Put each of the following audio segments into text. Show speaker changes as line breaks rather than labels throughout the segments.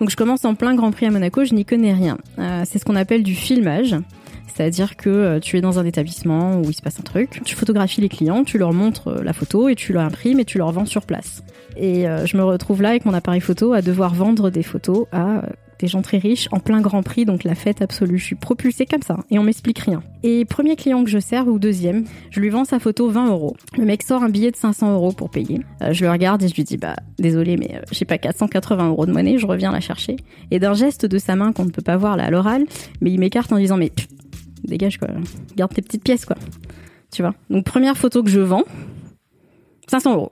Donc je commence en plein Grand Prix à Monaco, je n'y connais rien. Euh, c'est ce qu'on appelle du filmage. C'est-à-dire que euh, tu es dans un établissement où il se passe un truc, tu photographies les clients, tu leur montres euh, la photo et tu leur imprimes et tu leur vends sur place. Et euh, je me retrouve là avec mon appareil photo à devoir vendre des photos à des gens très riches en plein Grand Prix, donc la fête absolue. Je suis propulsée comme ça et on m'explique rien. Et premier client que je sers ou deuxième, je lui vends sa photo 20 euros. Le mec sort un billet de 500 euros pour payer. Je le regarde et je lui dis bah désolé mais j'ai pas 480 euros de monnaie, je reviens la chercher. Et d'un geste de sa main qu'on ne peut pas voir là à l'oral, mais il m'écarte en disant mais dégage quoi, garde tes petites pièces quoi. Tu vois. Donc première photo que je vends, 500 euros.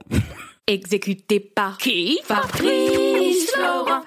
Exécuté par qui? Fabrice Florent.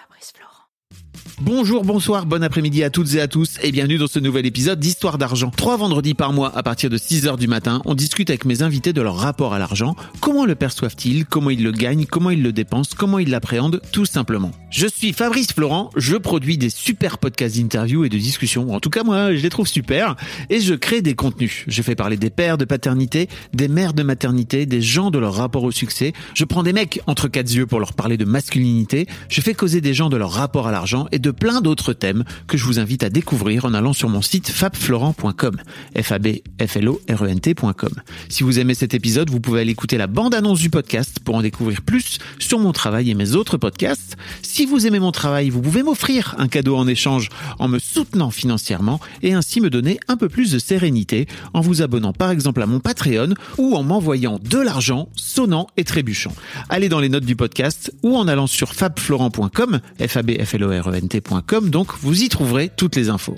Bonjour, bonsoir, bon après-midi à toutes et à tous et bienvenue dans ce nouvel épisode d'Histoire d'argent. Trois vendredis par mois à partir de 6 heures du matin, on discute avec mes invités de leur rapport à l'argent, comment le perçoivent-ils, comment ils le gagnent, comment ils le dépensent, comment ils l'appréhendent, tout simplement. Je suis Fabrice Florent, je produis des super podcasts d'interviews et de discussions, en tout cas moi je les trouve super, et je crée des contenus. Je fais parler des pères de paternité, des mères de maternité, des gens de leur rapport au succès, je prends des mecs entre quatre yeux pour leur parler de masculinité, je fais causer des gens de leur rapport à l'argent et de plein d'autres thèmes que je vous invite à découvrir en allant sur mon site fabflorent.com. f a b f l o r e n. Si vous aimez cet épisode, vous pouvez aller écouter la bande-annonce du podcast pour en découvrir plus sur mon travail et mes autres podcasts. Si vous aimez mon travail, vous pouvez m'offrir un cadeau en échange en me soutenant financièrement et ainsi me donner un peu plus de sérénité en vous abonnant par exemple à mon Patreon ou en m'envoyant de l'argent sonnant et trébuchant. Allez dans les notes du podcast ou en allant sur fabflorent.com, f a b f l o r e n t.com donc vous y trouverez toutes les infos.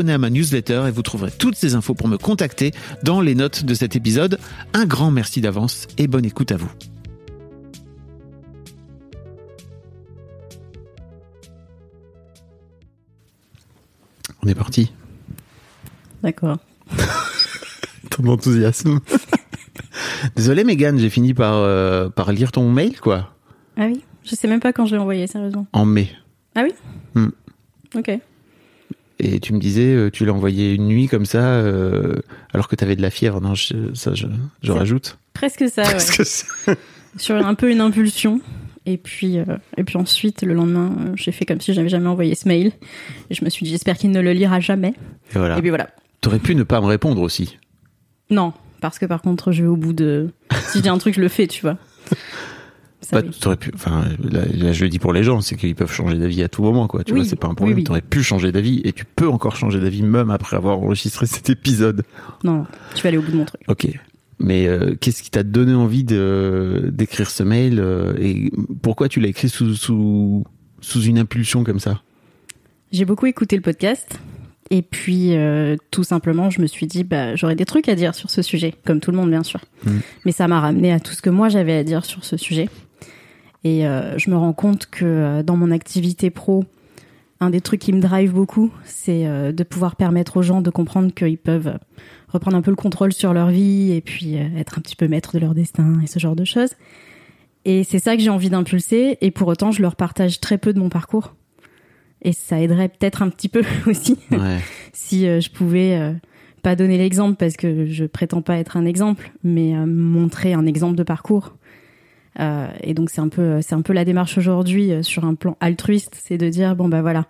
À ma newsletter et vous trouverez toutes ces infos pour me contacter dans les notes de cet épisode. Un grand merci d'avance et bonne écoute à vous. On est parti.
D'accord.
Ton enthousiasme. Désolé Megan, j'ai fini par, euh, par lire ton mail quoi.
Ah oui Je sais même pas quand je l'ai envoyé, sérieusement.
En mai.
Ah oui
Hmm.
Ok.
Et tu me disais, euh, tu l'as envoyé une nuit comme ça, euh, alors que tu avais de la fièvre. Non, je- ça, je, rajoute.
Presque ça, ouais. Sur un peu une impulsion. Et puis, euh, et puis ensuite, le lendemain, euh, j'ai fait comme si j'avais jamais envoyé ce mail. Et je me suis dit, j'espère qu'il ne le lira jamais.
Et voilà.
Et puis voilà.
T'aurais pu ne pas me répondre aussi.
Non, parce que par contre, je vais au bout de. Si je dis un truc, je le fais, tu vois. Ça,
Bah,
oui.
t'aurais pu, enfin, là, là, je le dis pour les gens, c'est qu'ils peuvent changer d'avis à tout moment, quoi. Tu
Oui,
vois, c'est pas un problème.
oui.
T'aurais pu changer d'avis et tu peux encore changer d'avis même après avoir enregistré cet épisode.
Non, non, tu vas aller au bout de mon truc.
Ok. Mais euh, qu'est-ce qui t'a donné envie de d'écrire ce mail euh, et pourquoi tu l'as écrit sous sous sous une impulsion comme ça?
J'ai beaucoup écouté le podcast. Et puis, euh, tout simplement, je me suis dit, bah, j'aurais des trucs à dire sur ce sujet, comme tout le monde, bien sûr.
Mm.
Mais ça m'a ramené à tout ce que moi j'avais à dire sur ce sujet. Et euh, je me rends compte que euh, dans mon activité pro, un des trucs qui me drive beaucoup, c'est euh, de pouvoir permettre aux gens de comprendre qu'ils peuvent reprendre un peu le contrôle sur leur vie et puis être un petit peu maître de leur destin et ce genre de choses. Et c'est ça que j'ai envie d'impulser. Et pour autant, je leur partage très peu de mon parcours. Et ça aiderait peut-être un petit peu aussi
Ouais.
si je pouvais pas donner l'exemple parce que je prétends pas être un exemple, mais montrer un exemple de parcours. Euh, et donc c'est un peu c'est un peu la démarche aujourd'hui euh, sur un plan altruiste, c'est de dire bon bah voilà,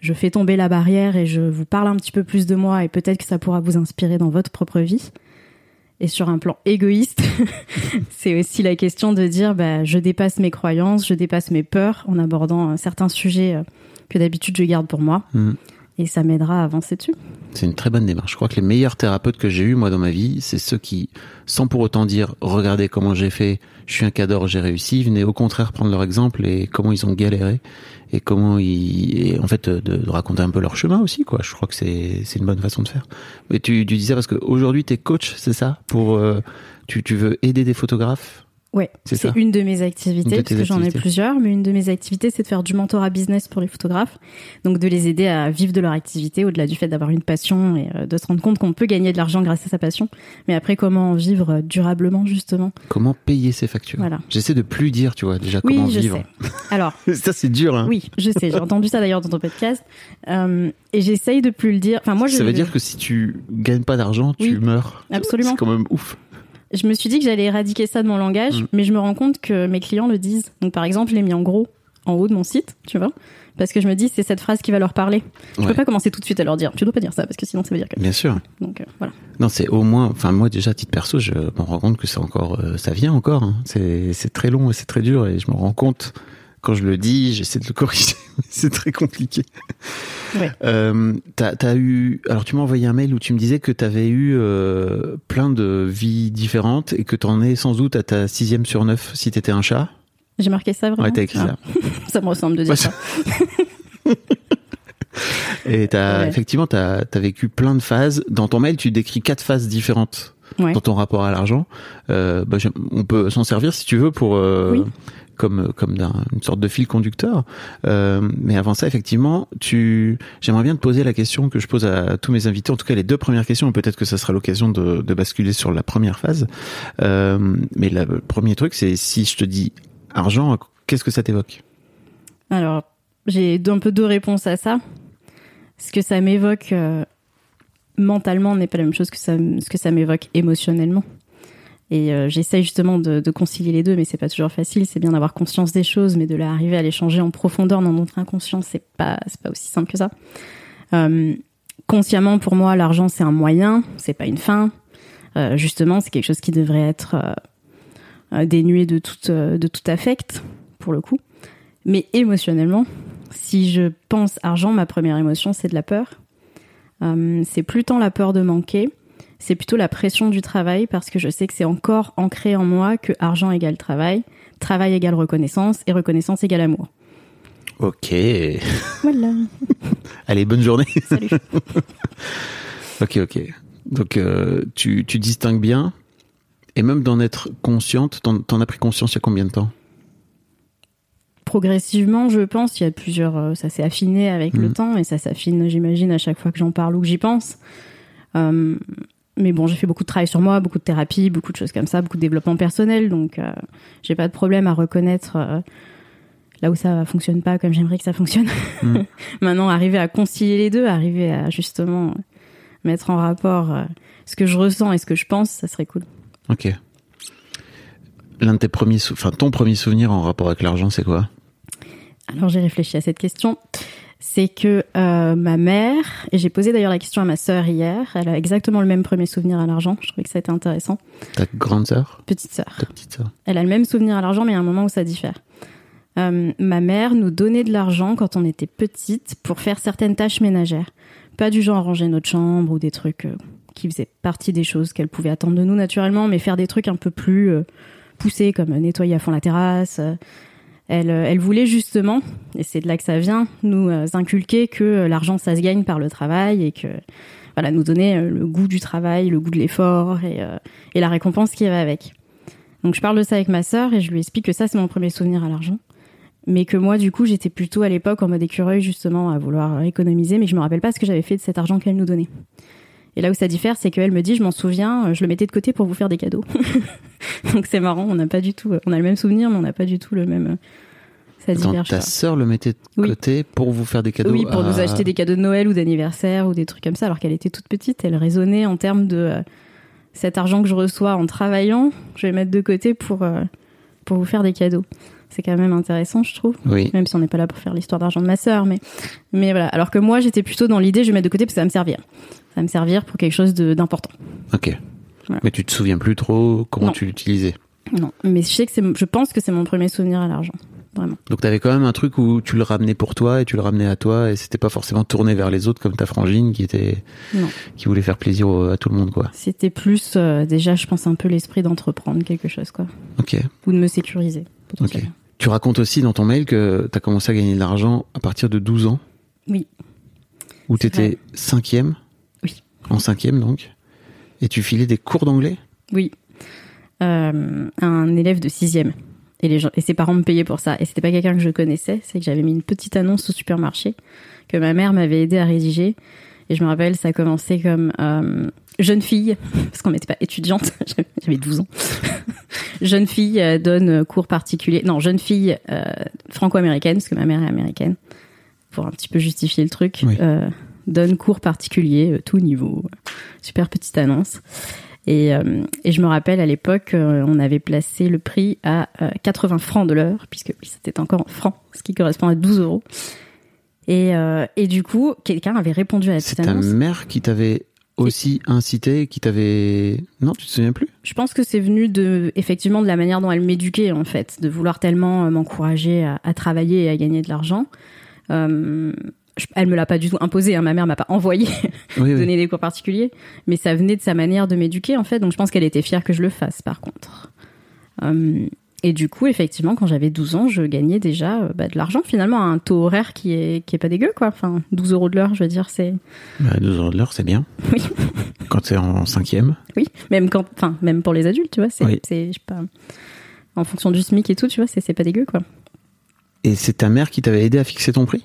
je fais tomber la barrière et je vous parle un petit peu plus de moi et peut-être que ça pourra vous inspirer dans votre propre vie. Et sur un plan égoïste, c'est aussi la question de dire bah, je dépasse mes croyances, je dépasse mes peurs en abordant euh, certains sujets que d'habitude je garde pour moi.
Mhm.
Et ça m'aidera à avancer dessus.
C'est une très bonne démarche. Je crois que les meilleurs thérapeutes que j'ai eus, moi, dans ma vie, c'est ceux qui, sans pour autant dire, regardez comment j'ai fait, je suis un cador, j'ai réussi, venaient au contraire prendre leur exemple et comment ils ont galéré et comment ils, en fait, de, raconter un peu leur chemin aussi, quoi. Je crois que c'est, c'est une bonne façon de faire. Mais tu, tu disais parce qu'aujourd'hui, t'es coach, c'est ça? Pour, euh, tu, tu veux aider des photographes?
Ouais,
C'est
une de mes
de
activités,
tes
parce que j'en ai plusieurs, mais une de mes activités, c'est de faire du mentorat business pour les photographes. Donc de les aider à vivre de leur activité, au-delà du fait d'avoir une passion et euh, de se rendre compte qu'on peut gagner de l'argent grâce à sa passion. Mais après, comment en vivre euh, durablement, justement?
Comment payer ses factures?
Voilà.
J'essaie de plus dire, tu vois, déjà
Oui,
comment
je
vivre.
sais. Alors,
ça, c'est dur, hein.
oui, je sais, j'ai entendu ça d'ailleurs dans ton podcast. Euh, et j'essaye de plus le dire. Enfin, moi, je
ça veut dire que si tu gagnes pas d'argent, tu
Oui,
meurs.
absolument.
C'est quand même ouf.
Je me suis dit que j'allais éradiquer ça de mon langage,
Mm.
mais je me rends compte que mes clients le disent. Donc, par exemple, je l'ai mis en gros en haut de mon site, tu vois, parce que je me dis c'est cette phrase qui va leur parler. Je
Ouais.
peux pas commencer tout de suite à leur dire. Tu dois pas dire ça parce que sinon ça veut dire que.
Bien sûr.
Donc euh, voilà.
Non, c'est au moins. Enfin, moi déjà, à titre perso, je me rends compte que c'est encore, euh, ça vient encore. hein. C'est c'est très long et c'est très dur et je me rends compte quand je le dis, j'essaie de le corriger. mais c'est très compliqué.
Ouais.
Euh, t'as as eu. Alors, tu m'as envoyé un mail où tu me disais que t'avais eu euh, plein de vies différentes et que t'en es sans doute à ta sixième sur neuf si t'étais un chat.
J'ai marqué ça vraiment.
Ouais, t'as écrit
Ah, ça me ressemble de dire
Ouais,
ça.
Et t'as
Ouais.
effectivement t'as as vécu plein de phases. Dans ton mail, tu décris quatre phases différentes
Ouais.
dans ton rapport à l'argent. Euh, bah, on peut s'en servir si tu veux pour euh,
Oui.
Comme comme d'un- une sorte de fil conducteur. Euh, mais avant ça, effectivement, tu j'aimerais bien te poser la question que je pose à tous mes invités. En tout cas, les deux premières questions. Peut-être que ça sera l'occasion de, basculer sur la première phase. Euh, mais le premier truc, c'est si je te dis argent, qu'est-ce que ça t'évoque?
Alors j'ai un peu deux réponses à ça. Ce que ça m'évoque euh, mentalement n'est pas la même chose que ça, ce que ça m'évoque émotionnellement. Et euh, j'essaye justement de, de concilier les deux, mais c'est pas toujours facile. C'est bien d'avoir conscience des choses, mais de l'arriver à les changer en profondeur dans notre inconscient, c'est pas c'est pas aussi simple que ça. Euh, consciemment, pour moi, l'argent c'est un moyen, c'est pas une fin. Euh, justement, c'est quelque chose qui devrait être euh, euh, dénué de tout euh, de tout affect pour le coup. Mais émotionnellement, si je pense argent, ma première émotion c'est de la peur. C'est plus tant la peur de manquer, c'est plutôt la pression du travail parce que je sais que c'est encore ancré en moi que argent égale travail, travail égale reconnaissance et reconnaissance égale amour.
Ok.
Voilà.
Allez, bonne journée.
Salut.
Ok, ok. Donc euh, tu, tu distingues bien, et même d'en être consciente, t'en, t'en as pris conscience il y a combien de temps?
Progressivement, je pense, il y a plusieurs, euh, ça s'est affiné avec le
Mhm.
temps et ça s'affine, j'imagine, à chaque fois que j'en parle ou que j'y pense. Euh, mais bon, j'ai fait beaucoup de travail sur moi, beaucoup de thérapie, beaucoup de choses comme ça, beaucoup de développement personnel, donc euh, j'ai pas de problème à reconnaître euh, là où ça fonctionne pas comme j'aimerais que ça fonctionne.
Mhm.
Maintenant, arriver à concilier les deux, arriver à justement mettre en rapport euh, ce que je ressens et ce que je pense, ça serait cool.
Ok. L'un de tes premiers, enfin ton premier souvenir en rapport avec l'argent, c'est quoi?
Alors j'ai réfléchi à cette question. C'est que euh, ma mère, et j'ai posé d'ailleurs la question à ma sœur hier, elle a exactement le même premier souvenir à l'argent. Je trouvais que ça a été intéressant.
Ta grande sœur,
Petite sœur.
ta petite sœur.
Elle a le même souvenir à l'argent, mais il y a un moment où ça diffère. Euh, ma mère nous donnait de l'argent quand on était petite pour faire certaines tâches ménagères. Pas du genre ranger notre chambre ou des trucs euh, qui faisaient partie des choses qu'elle pouvait attendre de nous naturellement, mais faire des trucs un peu plus euh, poussés comme nettoyer à fond la terrasse. Euh. Elle, voulait justement, et c'est de là que ça vient, nous euh, inculquer que euh, l'argent ça se gagne par le travail et que voilà nous donner le goût du travail, le goût de l'effort et, la récompense qui va avec. Donc je parle de ça avec ma sœur et je lui explique que ça c'est mon premier souvenir à l'argent. Mais que moi du coup j'étais plutôt à l'époque en mode écureuil justement à vouloir économiser mais je me rappelle pas ce que j'avais fait de cet argent qu'elle nous donnait. Et là où ça diffère c'est qu'elle me dit je m'en souviens, euh, je le mettais de côté pour vous faire des cadeaux. Donc c'est marrant, on n'a pas du tout, on a le même souvenir mais on n'a pas du tout le même... euh, Ça
Attends,
diverge
ta sœur le mettait de
Oui.
côté pour vous faire des cadeaux
Oui, pour nous
à-
acheter des cadeaux de Noël ou d'anniversaire ou des trucs comme ça, alors qu'elle était toute petite. Elle raisonnait en termes de euh, cet argent que je reçois en travaillant, je vais mettre de côté pour, euh, pour vous faire des cadeaux. C'est quand même intéressant, je trouve.
Oui.
Même si on n'est pas là pour faire l'histoire d'argent de ma sœur, mais, mais voilà. Alors que moi, j'étais plutôt dans l'idée, je vais mettre de côté parce que ça va me servir. Ça va me servir pour quelque chose d'important.
Ok.
Voilà.
Mais tu te souviens plus trop comment
Non.
tu l'utilisais?
Non, mais je sais que c'est, je pense que c'est mon premier souvenir à l'argent, vraiment.
Donc t'avais quand même un truc où tu le ramenais pour toi et tu le ramenais à toi et c'était pas forcément tourné vers les autres comme ta frangine qui était
Non.
qui voulait faire plaisir à tout le monde quoi.
C'était plus, euh, déjà, je pense un peu l'esprit d'entreprendre quelque chose, quoi,
Ok.
ou de me sécuriser.
Ok.
potentiellement.
Tu racontes aussi dans ton mail que t'as commencé à gagner de l'argent à partir de 12 ans?
Oui,
où t'étais
vrai.
cinquième? En cinquième donc. Et tu filais des cours d'anglais?
oui. Euh, un élève de sixième. Et, les gens, et ses parents me payaient pour ça. Et c'était pas quelqu'un que je connaissais, c'est que j'avais mis une petite annonce au supermarché que ma mère m'avait aidé à rédiger. Et je me rappelle, ça a commencé comme euh, jeune fille, parce qu'on n'était pas étudiante, j'avais- j'avais 12 ans. jeune fille euh, donne cours particulier. Non, jeune fille euh, franco-américaine, parce que ma mère est américaine, pour un petit peu justifier le truc,
Oui.
euh, donne cours particulier, euh, tout niveau. Super petite annonce. Et, euh, et je me rappelle à l'époque, euh, on avait placé le prix à euh, 80 francs de l'heure, puisque c'était encore en francs, ce qui correspond à 12 euros. Et, et du coup, quelqu'un avait répondu à la
C'est
petite
ta
annonce.
mère qui t'avait aussi incité, qui t'avait. Non, tu te souviens plus?
Je pense que c'est venu de, effectivement, de la manière dont elle m'éduquait, en fait, de vouloir tellement m'encourager à, à travailler et à gagner de l'argent. Euh, elle me l'a pas du tout imposé, hein, ma mère m'a pas envoyé
Oui, oui.
donner des cours particuliers, mais ça venait de sa manière de m'éduquer, en fait, donc je pense qu'elle était fière que je le fasse, par contre. Euh, et du coup, effectivement, quand j'avais 12 ans, je gagnais déjà euh, bah, de l'argent, finalement, à un taux horaire qui est, qui est pas dégueu, quoi. Enfin, 12 euros de l'heure, je veux dire, c'est...
Bah, 12 euros de l'heure, c'est bien.
Oui.
Quand t'es en cinquième.
Oui, même quand, enfin, même pour les adultes, tu vois, c'est,
Oui.
c'est, je sais pas, en fonction du SMIC et tout, tu vois, c'est, c'est pas dégueu, quoi.
Et c'est ta mère qui t'avait aidé à fixer ton prix?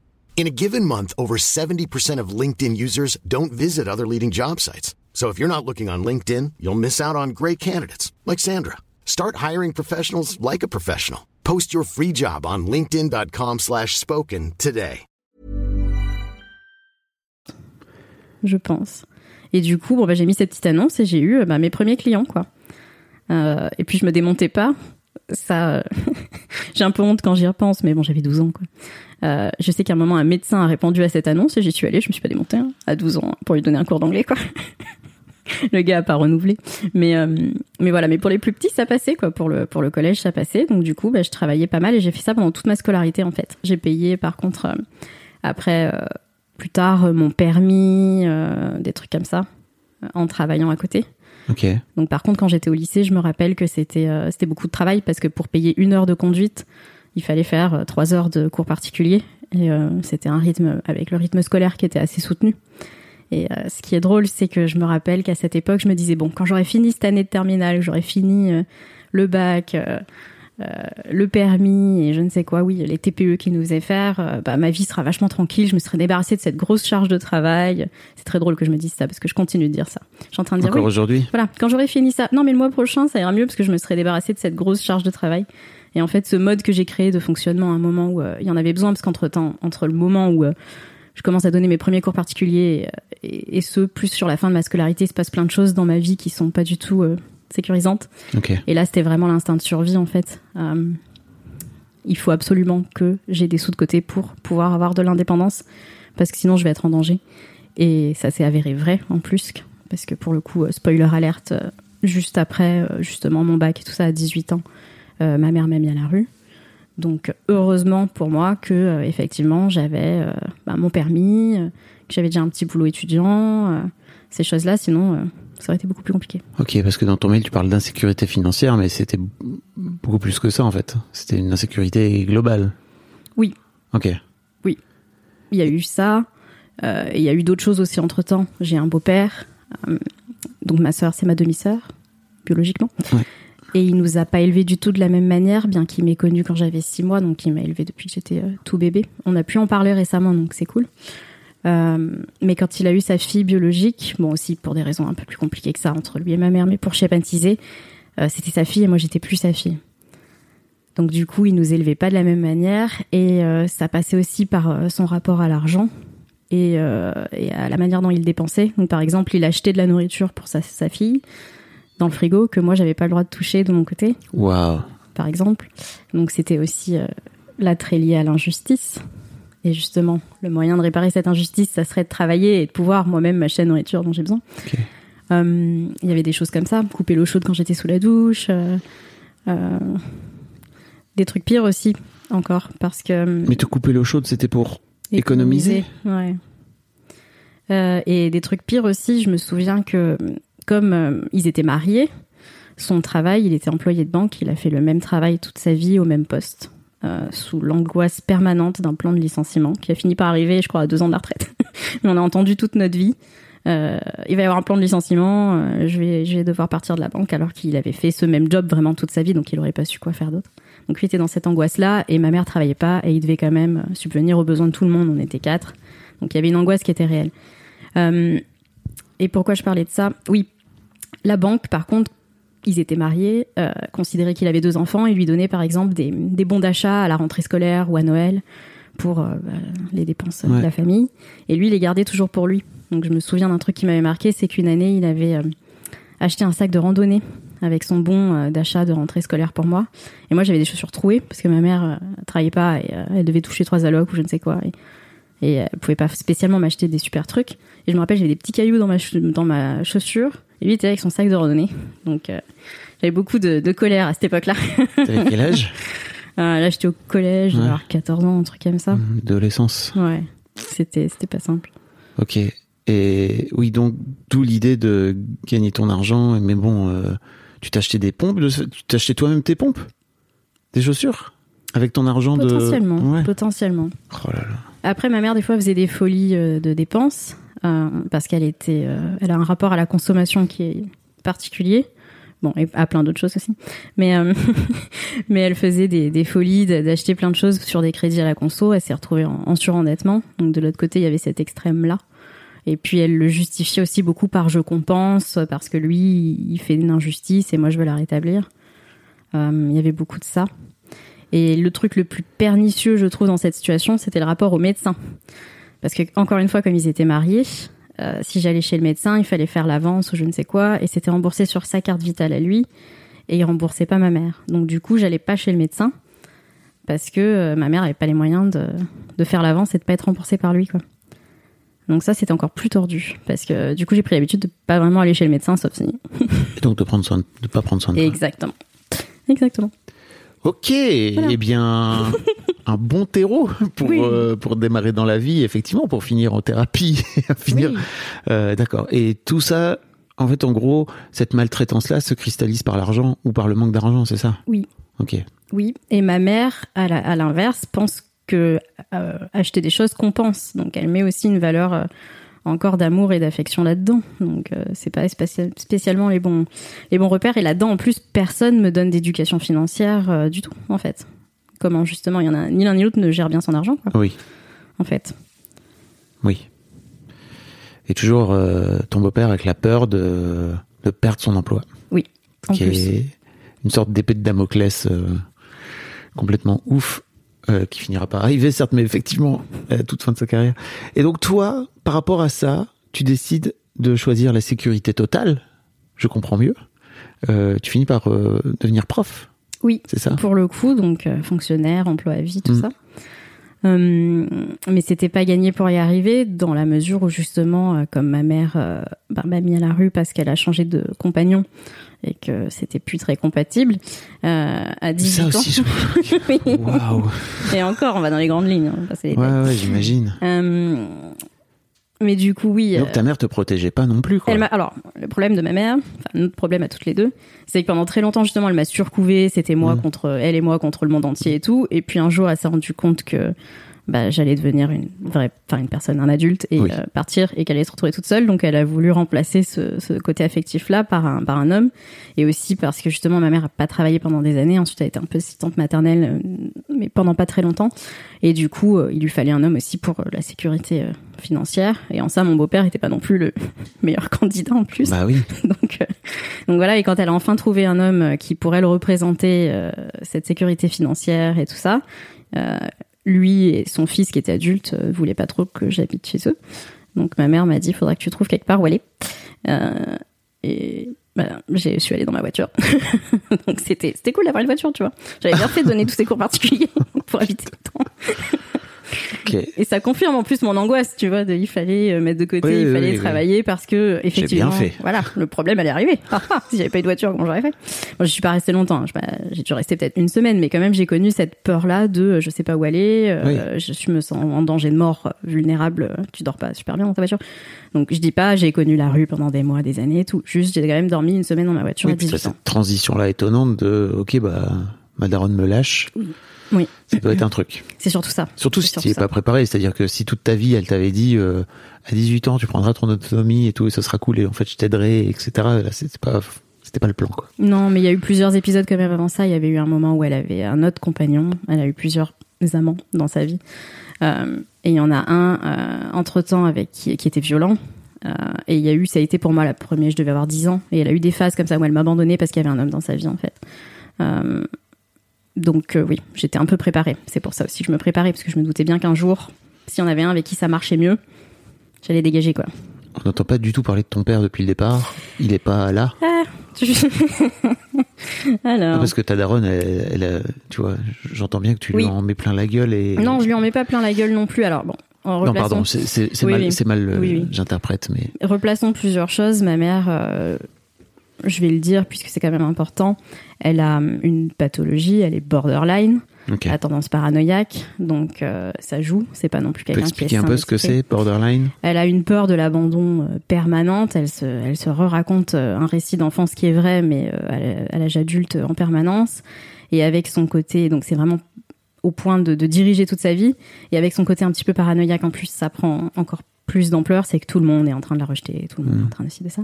In a given month, over 70% of LinkedIn users don't visit other leading job sites. So if you're not looking on LinkedIn, you'll miss out on great candidates like Sandra. Start hiring professionals like a professional. Post your free job on linkedin.com/spoken today.
je pense. Et du coup, bon, bah, j'ai mis cette petite annonce et j'ai eu euh, bah, mes premiers clients, quoi. Euh, et puis je me démontais pas. Ça, euh, j'ai un peu honte quand j'y repense, mais bon, j'avais 12 ans, quoi. Euh, je sais qu'à un moment, un médecin a répondu à cette annonce et j'y suis allée. Je me suis pas démontée hein, à 12 ans pour lui donner un cours d'anglais, quoi. le gars a pas renouvelé. Mais, euh, mais voilà, mais pour les plus petits, ça passait, quoi. Pour le, pour le collège, ça passait. Donc du coup, bah, je travaillais pas mal et j'ai fait ça pendant toute ma scolarité, en fait. J'ai payé, par contre, euh, après, euh, plus tard, mon permis, des trucs comme ça, en travaillant à côté.
Ok.
Donc par contre, quand j'étais au lycée, je me rappelle que c'était c'était beaucoup de travail parce que pour payer une heure de conduite, il fallait faire euh, trois heures de cours particuliers et euh, c'était un rythme avec le rythme scolaire qui était assez soutenu. Et euh, ce qui est drôle, c'est que je me rappelle qu'à cette époque, je me disais bon, quand j'aurai fini cette année de terminale, j'aurai fini le bac, le permis et je ne sais quoi, oui, les TPE qu'ils nous faisaient faire, euh, bah, ma vie sera vachement tranquille, je me serai débarrassée de cette grosse charge de travail. C'est très drôle que je me dise ça parce que je continue de dire ça. Je suis en train de dire
Encore
oui,
aujourd'hui?
Voilà, quand j'aurai fini ça. Non, mais le mois prochain, ça ira mieux parce que je me serai débarrassée de cette grosse charge de travail. Et en fait, ce mode que j'ai créé de fonctionnement à un moment où euh, il y en avait besoin, parce qu'entre temps, entre le moment où euh, je commence à donner mes premiers cours particuliers et, et, et ce, plus sur la fin de ma scolarité, il se passe plein de choses dans ma vie qui sont pas du tout euh, sécurisantes.
Ok.
Et là, c'était vraiment l'instinct de survie, en fait. Euh, il faut absolument que j'ai des sous de côté pour pouvoir avoir de l'indépendance, parce que sinon, je vais être en danger. Et ça s'est avéré vrai, en plus, parce que pour le coup, euh, spoiler alerte, euh, juste après, justement, mon bac et tout ça, à 18 ans, euh, ma mère m'a mis à la rue. Donc, heureusement pour moi que, euh, effectivement, j'avais euh, bah, mon permis, euh, que j'avais déjà un petit boulot étudiant, ces choses-là, sinon, ça aurait été beaucoup plus compliqué.
Ok, parce que dans ton mail, tu parles d'insécurité financière, mais c'était beaucoup plus que ça en fait. C'était une insécurité globale.
Oui.
Ok.
Il y a eu ça. Euh, Il y a eu d'autres choses aussi entre temps. J'ai un beau-père, euh, donc ma sœur, c'est ma demi-sœur, biologiquement.
Ouais.
Et il nous a pas élevés du tout de la même manière, bien qu'il m'ait connu quand j'avais six mois, donc il m'a élevé depuis que j'étais euh, tout bébé. On a pu en parler récemment, donc c'est cool. Euh, mais quand il a eu sa fille biologique, bon aussi pour des raisons un peu plus compliquées que ça entre lui et ma mère, mais pour schématiser, euh, c'était sa fille et moi j'étais plus sa fille. Donc du coup, il nous élevait pas de la même manière et euh, ça passait aussi par son rapport à l'argent et, et à la manière dont il dépensait. Donc par exemple, il achetait de la nourriture pour sa, sa fille dans le frigo que moi j'avais pas le droit de toucher de mon côté,
Waouh.
par exemple. Donc c'était aussi euh, l'attrait lié à l'injustice. Et justement, le moyen de réparer cette injustice, ça serait de travailler et de pouvoir moi-même m'acheter la nourriture dont j'ai besoin. Euh, Il y avait des choses comme ça, couper l'eau chaude quand j'étais sous la douche, euh, euh, des trucs pires aussi encore parce que
Mais te couper l'eau chaude, c'était pour économiser.
Ouais. Euh, et des trucs pires aussi, je me souviens que comme ils étaient mariés, son travail, il était employé de banque, il a fait le même travail toute sa vie au même poste, euh, sous l'angoisse permanente d'un plan de licenciement qui a fini par arriver, je crois, à deux ans de la retraite. On a entendu toute notre vie. Euh, il va y avoir un plan de licenciement, euh, je, vais, je vais devoir partir de la banque alors qu'il avait fait ce même job vraiment toute sa vie, donc il aurait pas su quoi faire d'autre. Donc lui était dans cette angoisse-là et ma mère travaillait pas et il devait quand même subvenir aux besoins de tout le monde, on était quatre. Donc il y avait une angoisse qui était réelle. Et pourquoi je parlais de ça? Oui, la banque, par contre, ils étaient mariés, euh, considérait qu'il avait deux enfants et lui donnait par exemple des, des bons d'achat à la rentrée scolaire ou à Noël pour euh, bah, les dépenses
Ouais.
de la famille. Et lui, il les gardait toujours pour lui. Donc je me souviens d'un truc qui m'avait marqué, c'est qu'une année, il avait euh, acheté un sac de randonnée avec son bon euh, d'achat de rentrée scolaire pour moi. Et moi, j'avais des chaussures trouées parce que ma mère travaillait pas et elle devait toucher trois allocs ou je ne sais quoi. Et, et elle pouvait pas spécialement m'acheter des super trucs. Et je me rappelle, j'avais des petits cailloux dans ma, dans ma chaussure. Et lui était avec son sac de randonnée. Donc euh, j'avais beaucoup de, de colère à cette époque-là.
T'avais quel âge?
Euh, là, j'étais au collège,
Ouais.
avoir 14 ans, un truc comme ça.
Adolescence.
Ouais, c'était c'était pas simple.
Ok. Et oui, donc d'où l'idée de gagner ton argent. Mais bon, euh, tu t'achetais des pompes, tu t'achetais toi-même tes pompes, des chaussures, avec ton argent de.
Potentiellement,
Ouais.
potentiellement.
Oh là là.
Après, ma mère, des fois, faisait des folies de dépenses parce qu'elle était, euh, elle a un rapport à la consommation qui est particulier. Bon, et à plein d'autres choses aussi. Mais, euh, mais elle faisait des, folies d'acheter plein de choses sur des crédits à la conso. Elle s'est retrouvée en, en surendettement. Donc, de l'autre côté, il y avait cet extrême-là. Et puis, elle le justifiait aussi beaucoup par je compense, parce que lui, il fait une injustice et moi, je veux la rétablir. Euh, il y avait beaucoup de ça. Et le truc le plus pernicieux, je trouve, dans cette situation, c'était le rapport au médecin. Parce que, encore une fois, comme ils étaient mariés, euh, si j'allais chez le médecin, il fallait faire l'avance ou je ne sais quoi, et c'était remboursé sur sa carte vitale à lui, et il remboursait pas ma mère. Donc, du coup, j'allais pas chez le médecin, parce que euh, ma mère avait pas les moyens de, de faire l'avance et de pas être remboursée par lui, quoi. Donc ça, c'était encore plus tordu, parce que du coup, j'ai pris l'habitude de pas vraiment aller chez le médecin, sauf si...
Et donc de prendre soin, de, pas prendre soin de.
Exactement. Exactement.
Ok, eh bien, un bon terreau pour
Oui.
euh, pour démarrer dans la vie, effectivement, pour finir en thérapie, finir.
Oui.
Euh, D'accord. Et tout ça, en fait, en gros, cette maltraitance-là se cristallise par l'argent ou par le manque d'argent, c'est ça?
Oui.
Ok.
Oui, et ma mère, à l'inverse, pense que euh, acheter des choses compense. Donc elle met aussi une valeur encore d'amour et d'affection là-dedans. Donc euh, c'est pas spécial- spécialement les bons les bons repères. Et là-dedans, en plus, personne me donne d'éducation financière euh, du tout, en fait. Comment justement, il y en a ni l'un ni l'autre ne gère bien son argent, quoi,
Oui,
en fait.
oui. Et toujours euh, ton beau-père avec la peur de, de perdre son emploi,
Oui, en
qui
plus.
est une sorte d'épée de Damoclès euh, complètement ouf. Euh, qui finira par arriver, certes, mais effectivement, à la toute fin de sa carrière. Et donc, toi, par rapport à ça, tu décides de choisir la sécurité totale. Je comprends mieux. Euh, tu finis par euh, devenir prof,
Oui,
c'est ça?
pour le coup, donc euh, fonctionnaire, emploi à vie, tout
Mm.
ça. Euh, mais c'était pas gagné pour y arriver dans la mesure où justement, euh, comme ma mère euh, bah, m'a mis à la rue parce qu'elle a changé de compagnon et que c'était plus très compatible, euh, à 18
Ça
ans.
aussi, je... Waouh.
Et encore, on va dans les grandes lignes. hein,
Ouais, ouais, j'imagine.
Euh, mais du coup, oui.
Donc
euh,
ta mère te protégeait pas non plus, quoi.
elle alors, le problème de ma mère, enfin, notre problème à toutes les deux, c'est que pendant très longtemps, justement, elle m'a surcouvé. C'était moi
Mm.
contre elle et moi contre le monde entier et tout. Et puis un jour, elle s'est rendue compte que bah, j'allais devenir une vraie, enfin une personne, un adulte et
Oui.
euh, partir et qu'elle allait se retrouver toute seule. Donc elle a voulu remplacer ce, ce côté affectif là par un par un homme et aussi parce que justement ma mère a pas travaillé pendant des années. Ensuite elle a été un peu assistante maternelle, euh, mais pendant pas très longtemps. Et du coup euh, il lui fallait un homme aussi pour la sécurité financière. Et en ça mon beau-père était pas non plus le meilleur candidat en plus.
Bah oui.
Donc, euh, donc voilà, et quand elle a enfin trouvé un homme qui pourrait le représenter, euh, cette sécurité financière et tout ça, euh, lui et son fils qui était adulte euh, voulaient pas trop que j'habite chez eux. Donc ma mère m'a dit, faudra que tu trouves quelque part où aller. Euh, et bah, je suis allée dans ma voiture. donc c'était cool d'avoir une voiture, tu vois. J'avais bien fait de donner tous ces cours particuliers pour éviter le temps. Et ça confirme en plus mon angoisse, tu vois, de, il fallait euh, mettre de côté,
Oui,
il fallait
oui,
travailler parce que effectivement,
bien fait.
voilà, le problème allait arriver. Ah, ah, si j'avais pas eu de voiture, comment j'aurais fait? Moi, je suis pas restée longtemps. hein. J'ai dû rester peut-être une semaine, mais quand même, j'ai connu cette peur-là de euh, je sais pas où aller, euh, je, je me sens en danger de mort, vulnérable. Tu dors pas super bien dans ta voiture. Donc je dis pas, j'ai connu la rue pendant des mois, des années, et tout. Juste, j'ai quand même dormi une semaine dans ma voiture
Oui,
à
puis t'as
18 ans.
cette transition-là étonnante de, ok, bah, ma daronne me lâche.
Oui,
Ça doit être un truc.
c'est surtout ça.
Surtout si tu n'es pas préparé. C'est-à-dire que si toute ta vie, elle t'avait dit, euh, à 18 ans, tu prendras ton autonomie et tout, et ça sera cool, et en fait, je t'aiderai, etc. Là, c'était pas, c'était pas le plan, quoi.
Non, mais il y a eu plusieurs épisodes quand même avant ça. Il y avait eu un moment où elle avait un autre compagnon. Elle a eu plusieurs amants dans sa vie. Euh, et il y en a un, euh, entre-temps, avec qui, qui était violent. Euh, et il y a eu, ça a été pour moi la première, je devais avoir 10 ans. Et elle a eu des phases comme ça où elle m'a abandonnée parce qu'il y avait un homme dans sa vie, en fait. Euh, donc euh, oui, j'étais un peu préparée. C'est pour ça aussi que je me préparais, parce que je me doutais bien qu'un jour, s'il y en avait un avec qui ça marchait mieux, j'allais dégager, quoi.
On n'entend pas du tout parler de ton père depuis le départ. Il est pas là.
Alors...
Parce que ta daronne, elle, tu vois, j'entends bien que tu
Oui.
lui en mets plein la gueule et.
Non, je lui en mets pas plein la gueule non plus. Alors bon, en
Non, pardon, c'est
Oui,
mal,
oui.
mal, euh,
Oui, oui.
j'interprète, mais.
Replaçons plusieurs choses. Ma mère, euh, je vais le dire puisque c'est quand même important, elle a hum, une pathologie, elle est borderline,
Ok.
elle a tendance paranoïaque, donc euh, ça joue. C'est pas non plus quelqu'un qui est
un peu ce que c'est, borderline
Elle a une peur de l'abandon euh, permanente. Elle se, elle se re-raconte euh, un récit d'enfance qui est vrai, mais à à l'âge adulte en permanence. Et avec son côté, donc c'est vraiment au point de, de diriger toute sa vie. Et avec son côté un petit peu paranoïaque en plus, ça prend encore plus d'ampleur. C'est que tout le monde est en train de la rejeter, tout le monde est en train de ci, de ça.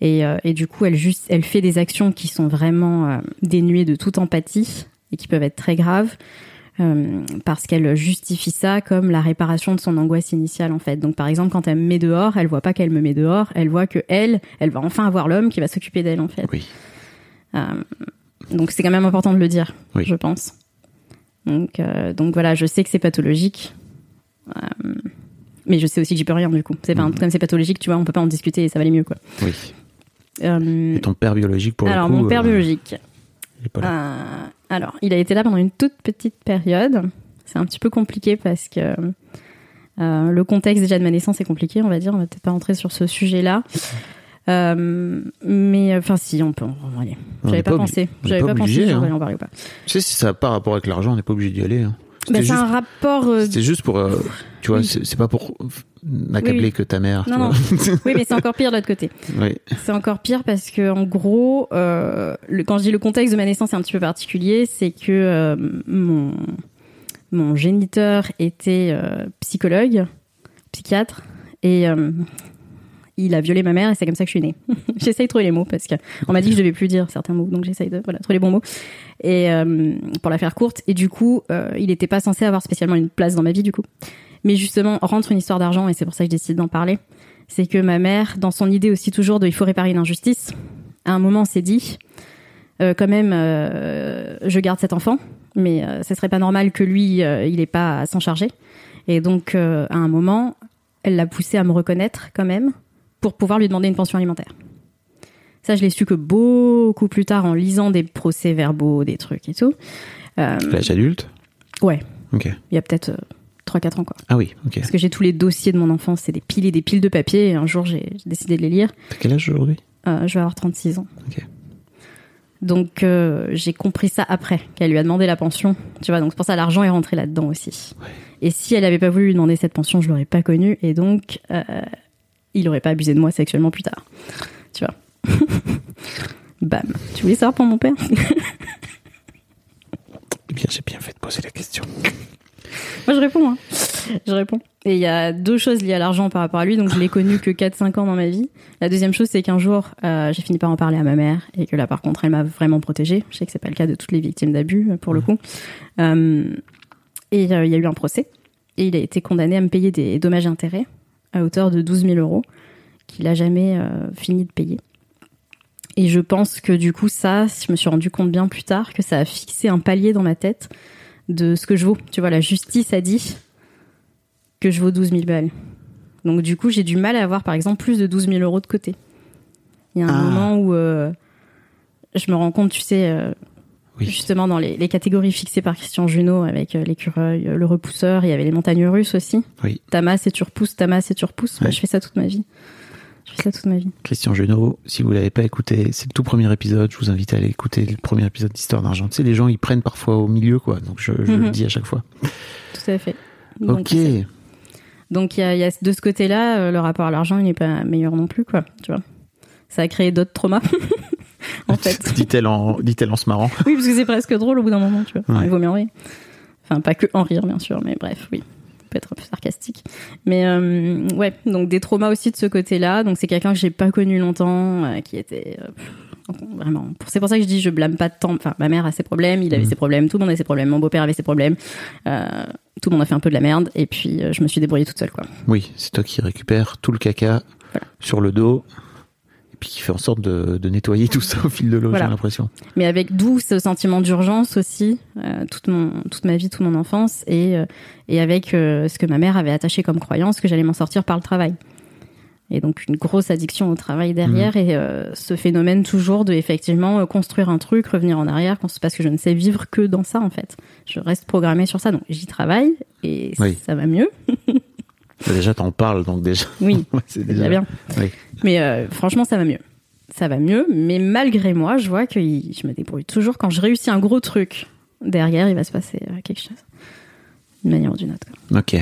Et, euh, et du coup, elle juste, elle fait des actions qui sont vraiment euh, dénuées de toute empathie et qui peuvent être très graves. euh, parce qu'elle justifie ça comme la réparation de son angoisse initiale en fait. Donc par exemple quand elle me met dehors, elle voit pas qu'elle me met dehors, elle voit que elle, elle va enfin avoir l'homme qui va s'occuper d'elle en fait.
Oui.
Euh, donc c'est quand même important de le dire,
Oui.
je pense. Donc euh, donc voilà, je sais que c'est pathologique. Mais je sais aussi que j'y peux rien du coup. C'est pas
Mhm.
comme c'est pathologique, tu vois, on peut pas en discuter et ça va aller mieux quoi.
Oui.
Euh,
Et ton père biologique, pour
alors
le coup.
mon père
euh,
biologique.
il est pas là.
Euh, alors, il a été là pendant une toute petite période. C'est un petit peu compliqué parce que euh, le contexte déjà de ma naissance est compliqué, on va dire. On va peut-être pas rentrer sur ce sujet-là. Euh, mais enfin, si, on peut. on-.
On
J'avais pas,
pas
pensé. J'avais
pas
pas, pensé
obligé,
on
hein.
ou pas.
Tu sais, si ça n'a pas rapport avec l'argent, on n'est pas obligé d'y aller. hein.
Bah, c'est
juste,
un rapport. euh,
c'était juste pour, euh, tu vois,
Oui.
c'est c'est pas pour m'accabler
Oui, oui.
que ta mère. tu
Non, non. oui, mais c'est encore pire de l'autre côté.
Oui.
C'est encore pire parce que en gros, euh, le, quand je dis le contexte de ma naissance est un petit peu particulier, c'est que mon mon géniteur était psychologue, psychiatre, et il a violé ma mère et c'est comme ça que je suis née. j'essaye de trouver les mots parce que on m'a dit que je devais plus dire certains mots, donc j'essaye de voilà trouver les bons mots. Et euh, pour la faire courte, et du coup, euh, il n'était pas censé avoir spécialement une place dans ma vie du coup. Mais justement, rentre une histoire d'argent et c'est pour ça que je décide d'en parler. C'est que ma mère, dans son idée aussi toujours de il faut réparer une injustice, à un moment s'est dit euh, quand même, euh, je garde cet enfant, mais euh, ce serait pas normal que lui, euh, il ait pas à s'en charger. Et donc, à un moment, elle l'a poussé à me reconnaître quand même pour pouvoir lui demander une pension alimentaire. Ça, je l'ai su que beaucoup plus tard en lisant des procès-verbaux, des trucs et tout. Euh,
L'âge adulte
ouais,
Ok.
il y a peut-être euh, 3-4 ans, quoi.
Ah oui, ok.
Parce que j'ai tous les dossiers de mon enfance, c'est des piles et des piles de papier, et un jour, j'ai décidé de les lire.
T'as quel âge aujourd'hui?
Euh, je vais avoir 36 ans.
Ok.
Donc euh, j'ai compris ça après, qu'elle lui a demandé la pension. Tu vois, donc c'est pour ça l'argent est rentré là-dedans aussi. Et si elle avait pas voulu lui demander cette pension, je l'aurais pas connu et donc euh, il aurait pas abusé de moi sexuellement plus tard. Tu vois. Bam. Tu voulais savoir pour mon père?
Eh bien, j'ai bien fait de poser la question.
Moi je réponds. Hein. je réponds. Et il y a deux choses liées à l'argent par rapport à lui, donc je l'ai connu que 4-5 ans dans ma vie. La deuxième chose, c'est qu'un jour, euh, j'ai fini par en parler à ma mère, et que là, par contre, elle m'a vraiment protégée. Je sais que c'est pas le cas de toutes les victimes d'abus, pour le coup. Euh, et euh, il y a eu un procès, et il a été condamné à me payer des dommages et intérêts à hauteur de 12 000 euros, qu'il a jamais euh, fini de payer. Et je pense que du coup, ça, je me suis rendu compte bien plus tard que ça a fixé un palier dans ma tête de ce que je vaux. Tu vois, la justice a dit que je vaux 12 000 balles. Donc du coup, j'ai du mal à avoir, par exemple, plus de 12 000 euros de côté. Il y a un
Ah.
moment où euh, je me rends compte, tu sais, euh,
Oui.
justement dans les, les catégories fixées par Christian Junot avec euh, l'écureuil, euh, le repousseur, il y avait les montagnes russes aussi.
Oui.
Tamas et tu repousses, tamas et tu repousses. Moi, je fais ça toute ma vie. Je fais ça toute ma vie.
Christian Junot, si vous l'avez pas écouté, c'est le tout premier épisode. Je vous invite à aller écouter le premier épisode d'Histoire d'argent. Tu sais, les gens, ils prennent parfois au milieu, quoi. Donc, je, je
Mhm.
le dis à chaque fois.
Tout à fait. Donc,
ok.
Donc il y a, il y a de ce côté-là, euh, le rapport à l'argent, il n'est pas meilleur non plus, quoi. Tu vois. Ça a créé d'autres traumas. en fait.
Dit-elle en, dit-elle en se marrant.
Oui, parce que c'est presque drôle au bout d'un moment, tu vois.
Ouais.
Il vaut mieux en rire. Enfin, pas que en rire, bien sûr, mais bref, oui. Peut être un peu sarcastique. Mais euh, ouais, donc des traumas aussi de ce côté-là. Donc c'est quelqu'un que j'ai pas connu longtemps, euh, qui était euh, vraiment. C'est pour ça que je dis je blâme pas de temps. Enfin, ma mère a ses problèmes, il avait
Mhm.
ses problèmes, tout le monde a ses problèmes, mon beau-père avait ses problèmes. Tout le monde a fait un peu de la merde, et puis je me suis débrouillée toute seule, quoi.
Oui, c'est toi qui récupères tout le caca
Voilà.
sur le dos. Et puis qui fait en sorte de, de nettoyer tout ça au fil de l'eau,
Voilà.
j'ai l'impression.
mais avec d'où ce sentiment d'urgence aussi euh, toute mon toute ma vie toute mon enfance et euh, et avec euh, ce que ma mère avait attaché comme croyance que j'allais m'en sortir par le travail et donc une grosse addiction au travail derrière
Mhm.
et ce phénomène toujours de effectivement construire un truc revenir en arrière parce que je ne sais vivre que dans ça en fait je reste programmée sur ça donc j'y travaille et
Oui.
ça va mieux
Déjà, t'en parles, donc déjà.
oui
c'est
déjà bien
Oui.
mais euh, franchement, ça va mieux. Ça va mieux, mais malgré moi, je vois que je me débrouille toujours. Quand je réussis un gros truc, derrière, il va se passer euh, quelque chose. D'une manière ou d'une autre. quoi.
Ok.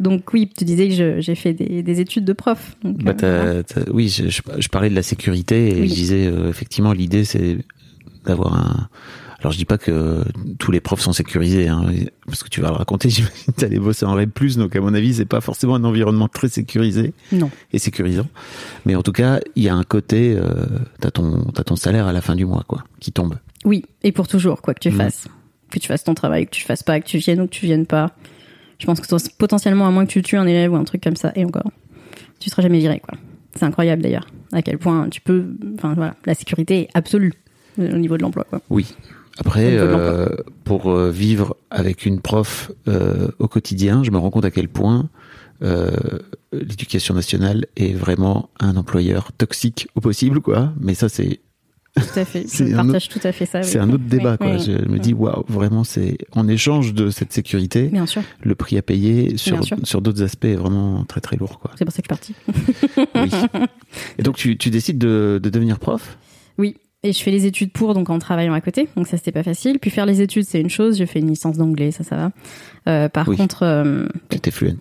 Donc oui, tu disais que j'ai fait des, des études de prof. Donc,
Bah,
euh,
oui, je, je- je parlais de la sécurité et
Oui.
je disais euh, effectivement l'idée c'est d'avoir un. Alors je dis pas que tous les profs sont sécurisés, hein, parce que tu vas le raconter. J'imagine que t'allais bosser en REP+, donc à mon avis c'est pas forcément un environnement très sécurisé
Non.
et sécurisant. Mais en tout cas, il y a un côté, euh, t'as ton t'as ton salaire à la fin du mois quoi, qui tombe.
Oui, et pour toujours, quoi que tu
Mm.
fasses. Que tu fasses ton travail, que tu fasses pas, que tu viennes ou que tu viennes pas. Je pense que potentiellement, à moins que tu tues un élève ou un truc comme ça, et encore, tu seras jamais viré, quoi. C'est incroyable d'ailleurs, à quel point tu peux. Enfin voilà, la sécurité est absolue euh, au niveau de l'emploi, quoi.
Oui. Après, euh, pour euh, vivre avec une prof euh, au quotidien, je me rends compte à quel point euh, l'éducation nationale est vraiment un employeur toxique au possible, quoi. Mais ça, c'est
Tout à fait. Je partage tout à fait ça.
c'est un autre débat,
Oui,
quoi.
oui,
je me dis, waouh, vraiment, c'est en échange de cette sécurité,
Bien sûr.
le prix à payer sur sur d'autres aspects est vraiment très très lourd, quoi.
C'est pour ça que je suis partie.
Oui. Et donc, tu, tu décides de, de devenir prof?
Oui. Et je fais les études pour, donc en travaillant à côté. Donc ça, c'était pas facile. Puis faire les études, c'est une chose. J'ai fait une licence d'anglais, ça, ça va. Euh, par
Oui.
contre, euh,
Tu étais fluent.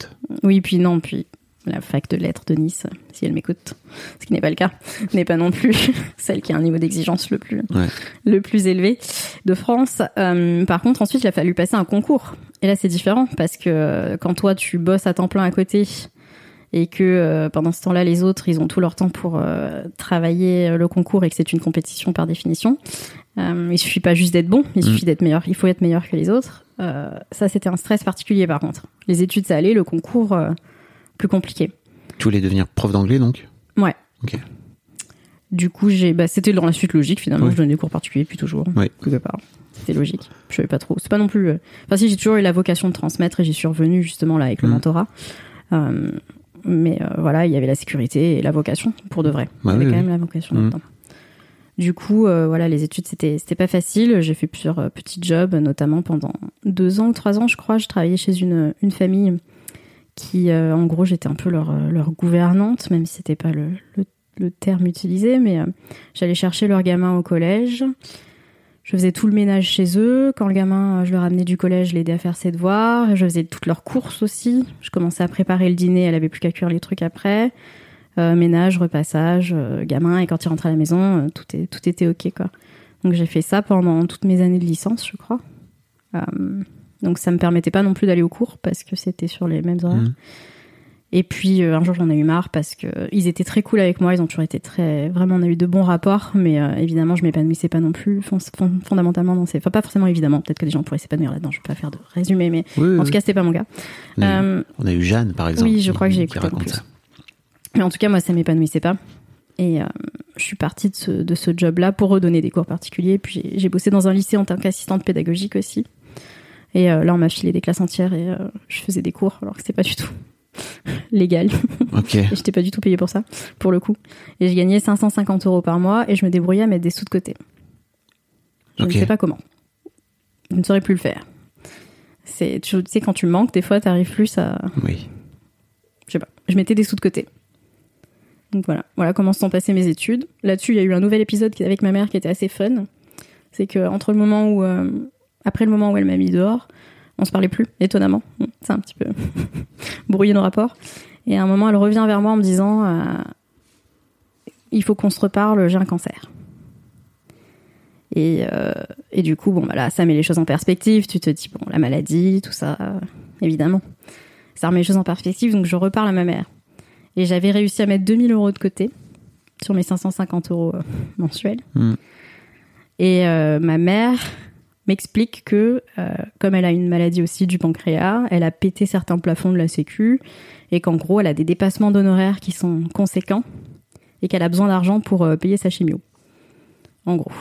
oui, puis non, puis la fac de lettres de Nice, si elle m'écoute, ce qui n'est pas le cas, n'est pas non plus celle qui a un niveau d'exigence le plus,
Ouais.
le plus élevé de France. Euh, par contre, ensuite, il a fallu passer un concours. Et là, c'est différent parce que euh, quand toi, tu bosses à temps plein à côté et que euh, pendant ce temps-là, les autres, ils ont tout leur temps pour euh, travailler euh, le concours et que c'est une compétition par définition. Euh, il suffit pas juste d'être bon, il
Mm.
suffit d'être meilleur. Il faut être meilleur que les autres. Ça, c'était un stress particulier par contre. Les études, ça allait, le concours, plus compliqué.
Tu voulais devenir prof d'anglais, donc?
Ouais.
Ok.
Du coup, j'ai, bah, c'était dans la suite logique finalement.
Oui.
Je donnais des cours particuliers depuis toujours.
Oui.
Quelque part. C'était logique. Je savais pas trop. C'est pas non plus. Enfin, si j'ai toujours eu la vocation de transmettre et j'y suis revenue justement là avec le
Mhm.
mentorat. Euh, mais euh, voilà, il y avait la sécurité et la vocation pour de vrai. il
Bah
y avait quand même la vocation là-dedans. Du coup, euh, voilà, les études c'était c'était pas facile. J'ai fait plusieurs euh, petits jobs, notamment pendant deux ans ou trois ans, je crois. Je travaillais chez une une famille qui, euh, en gros, j'étais un peu leur leur gouvernante, même si c'était pas le, le le terme utilisé, mais j'allais chercher leur gamin au collège. Je faisais tout le ménage chez eux. Quand le gamin, euh, je le ramenais du collège, je l'aidais à faire ses devoirs. Je faisais toutes leurs courses aussi. Je commençais à préparer le dîner. Elle avait plus qu'à cuire les trucs après. Euh, ménage, repassage, euh, gamin. Et quand il rentrait à la maison, tout, tout était OK, quoi. Donc j'ai fait ça pendant toutes mes années de licence, je crois. Donc ça me permettait pas non plus d'aller au cours parce que c'était sur les mêmes horaires.
Mhm.
Et puis euh, un jour j'en ai eu marre parce que ils étaient très cool avec moi, ils ont toujours été très vraiment on a eu de bons rapports, mais euh, évidemment je m'épanouissais pas non plus fon- fon- fondamentalement dans ces enfin pas forcément évidemment, peut-être que des gens pourraient s'épanouir là-dedans, je vais pas faire de résumé mais
Oui,
en
oui.
tout cas c'était pas mon cas.
On a, eu,
Euh,
on a eu Jeanne, par exemple.
oui, je
qui-
crois que j'ai écouté en plus.
ça.
Mais en tout cas, moi, ça m'épanouissait pas. Et euh, je suis partie de ce, de ce job-là pour redonner des cours particuliers. Puis j'ai- j'ai bossé dans un lycée en tant qu'assistante pédagogique aussi. Et euh, là, on m'a filé des classes entières et euh, je faisais des cours alors que c'était pas du tout légal.
Ok.
et j'étais pas du tout payée pour ça, pour le coup. Et je gagnais 550 euros par mois et je me débrouillais à mettre des sous de côté. Je ne sais pas comment. Je ne saurais plus le faire. C'est, tu sais, quand tu manques, des fois, t'arrives plus à,
Oui.
je sais pas, je mettais des sous de côté. Donc voilà, voilà comment se sont passées mes études. Là-dessus, il y a eu un nouvel épisode avec ma mère qui était assez fun. C'est que entre le moment où, euh, après le moment où elle m'a mis dehors, on se parlait plus, étonnamment. C'est un petit peu brouillé nos rapports. Et à un moment, elle revient vers moi en me disant, euh, il faut qu'on se reparle, j'ai un cancer. Et, euh, et du coup, bon, bah là, ça met les choses en perspective. Tu te dis, bon, la maladie, tout ça, euh, évidemment ça remet les choses en perspective, donc je reparle à ma mère. Et j'avais réussi à mettre 2000 euros de côté sur mes 550 euros mensuels.
Mm.
Et ma mère m'explique que, euh, comme elle a une maladie aussi du pancréas, elle a pété certains plafonds de la Sécu et qu'en gros, elle a des dépassements d'honoraires qui sont conséquents et qu'elle a besoin d'argent pour euh, payer sa chimio. En gros.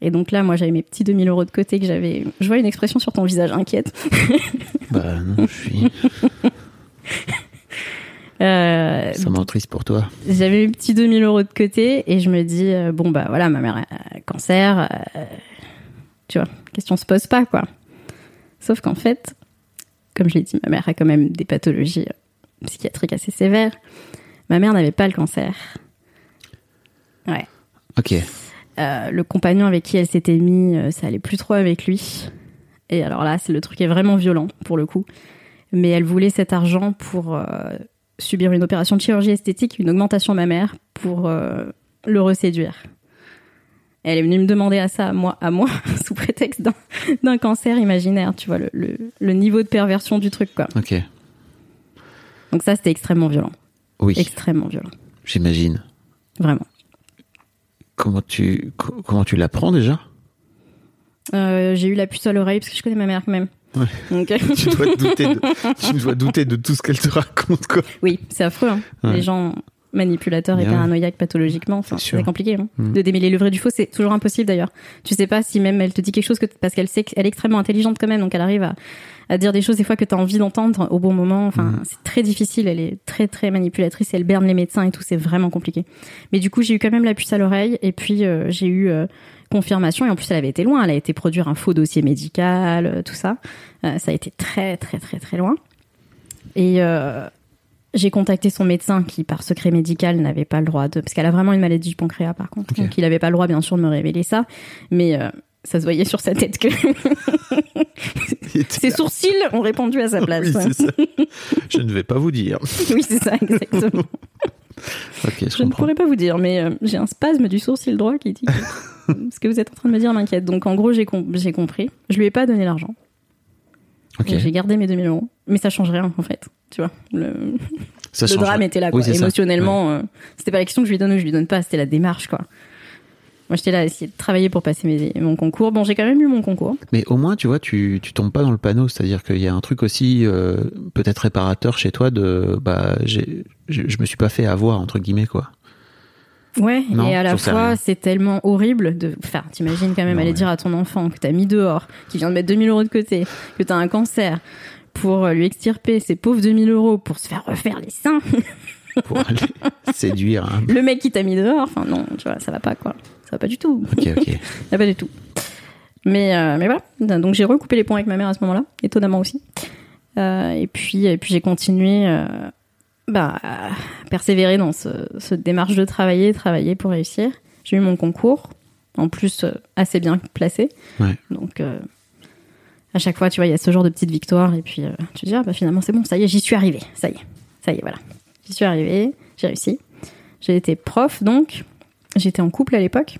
Et donc là, moi, j'avais mes petits 2000 euros de côté que j'avais. Je vois une expression sur ton visage inquiète.
Bah non, je suis.
Euh,
Ça m'entriste pour toi.
J'avais mes petits 2000 euros de côté et je me dis, euh, bon, bah voilà, ma mère a cancer. euh, tu vois, question se pose pas, quoi. Sauf qu'en fait, comme je l'ai dit, ma mère a quand même des pathologies euh, psychiatriques assez sévères. Ma mère n'avait pas le cancer. Ouais.
Ok.
Euh, le compagnon avec qui elle s'était mis, euh, ça allait plus trop avec lui. Et alors là, c'est le truc est vraiment violent pour le coup. Mais elle voulait cet argent pour euh, subir une opération de chirurgie esthétique, une augmentation mammaire pour euh, le reséduire. Elle est venue me demander à ça, à moi, à moi sous prétexte d'un- cancer imaginaire, tu vois, le, le- le niveau de perversion du truc, quoi.
Ok.
Donc ça, c'était extrêmement violent.
Oui,
Extrêmement violent.
j'imagine.
Vraiment.
Comment tu, co- comment tu l'apprends déjà?
Euh, J'ai eu la puce à l'oreille parce que je connais ma mère quand même.
Ouais.
Donc, euh,
tu dois, te douter de, tu dois douter de tout ce qu'elle te raconte, quoi.
Oui, c'est affreux. hein.
Ouais.
Les gens manipulateurs et
Bien.
paranoïaques pathologiquement, enfin,
C'est
compliqué. hein.
Mm.
De démêler le vrai du faux, c'est toujours impossible d'ailleurs. Tu sais pas si même elle te dit quelque chose que parce qu'elle sait qu'elle est extrêmement intelligente quand même, donc elle arrive à, à dire des choses des fois que tu as envie d'entendre au bon moment. Enfin,
Mm.
c'est très difficile. Elle est très très manipulatrice. Elle berne les médecins et tout. C'est vraiment compliqué. Mais du coup, j'ai eu quand même la puce à l'oreille et puis euh, j'ai eu euh, confirmation et en plus elle avait été loin. Elle a été produire un faux dossier médical, euh, tout ça. Euh, ça a été très très très très loin. Et euh, j'ai contacté son médecin qui, par secret médical, n'avait pas le droit de. Parce qu'elle a vraiment une maladie du pancréas, par contre. Donc, il n'avait pas le droit, bien sûr, de me révéler ça. Mais euh, ça se voyait sur sa tête que ses sourcils ont répondu à sa place.
Oui, ça. Je ne vais pas vous dire.
oui, c'est ça, exactement.
Je,
Je ne pourrais pas vous dire, mais euh, j'ai un spasme du sourcil droit qui dit que ce que vous êtes en train de me dire m'inquiète. Donc, en gros, j'ai com- j'ai compris. Je lui ai pas donné l'argent. J'ai gardé mes 2000 euros. Mais ça change rien, en fait. Tu vois, le,
Ça
le drame
rien.
était là, quoi.
c'est.
Émotionnellement, euh, c'était pas la question que je lui donne ou je lui donne pas, c'était la démarche, quoi. Moi, j'étais là à essayer de travailler pour passer mes, mon concours. Bon, j'ai quand même eu mon concours.
Mais au moins, tu vois, tu, tu tombes pas dans le panneau. C'est-à-dire qu'il y a un truc aussi euh, peut-être réparateur chez toi de bah j'ai je, me suis pas fait avoir entre guillemets quoi.
Ouais,
Non,
et à la fois, c'est tellement horrible de. Enfin, t'imagines quand même
Non,
aller
ouais.
dire à ton enfant que t'as mis dehors, qui vient de mettre 2000 euros de côté, que t'as un cancer, pour lui extirper ses pauvres 2000 euros pour se faire refaire les seins.
pour aller séduire. hein.
Le mec qui t'a mis dehors, enfin non, tu vois, ça va pas, quoi. Ça va pas du tout.
Ok, ok.
Ça va pas du tout. Mais, euh, mais voilà. Donc j'ai recoupé les ponts avec ma mère à ce moment-là, étonnamment aussi. Euh, et puis, et puis j'ai continué euh, bah, à persévérer dans ce, démarche de travailler, travailler pour réussir. J'ai eu mon concours, en plus assez bien placé.
Ouais.
Donc à chaque fois, tu vois, il y a ce genre de petite victoire. Et puis euh, tu te dis, ah, bah, finalement c'est bon, ça y est, j'y suis arrivée. Ça y est, ça y est, voilà. J'y suis arrivée, j'ai réussi. J'ai été prof, donc j'étais en couple à l'époque.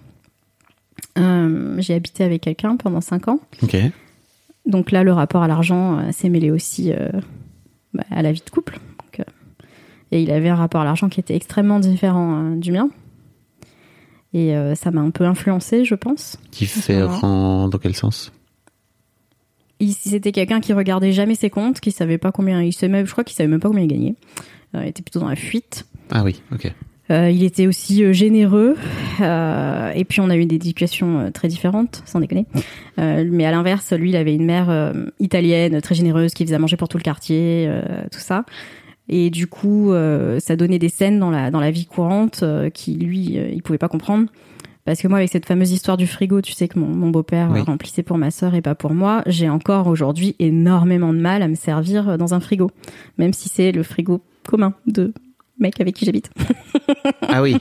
Euh, j'ai habité avec quelqu'un pendant 5 ans.
Ok.
donc là, le rapport à l'argent euh, s'est mêlé aussi euh, bah, à la vie de couple. Donc, euh, et il avait un rapport à l'argent qui était extrêmement différent euh, du mien. Et euh, ça m'a un peu influencé, je pense.
Différent dans quel sens?
Il- C'était quelqu'un qui regardait jamais ses comptes, qui savait pas combien il savait, je crois qu'il savait même pas combien il gagnait. Euh, il était plutôt dans la fuite.
Ah oui, ok.
Euh, il était aussi euh, généreux. Euh, et puis on a eu des éducations très différentes, sans déconner. Euh, mais à l'inverse, lui, il avait une mère italienne très généreuse qui faisait à manger pour tout le quartier, tout ça. Et du coup, ça donnait des scènes dans la dans la vie courante qui lui, il pouvait pas comprendre. Parce que moi, avec cette fameuse histoire du frigo, tu sais que mon, mon beau-père
Oui.
remplissait pour ma sœur et pas pour moi, j'ai encore aujourd'hui énormément de mal à me servir euh, dans un frigo, même si c'est le frigo commun de mec avec qui j'habite.
Ah oui.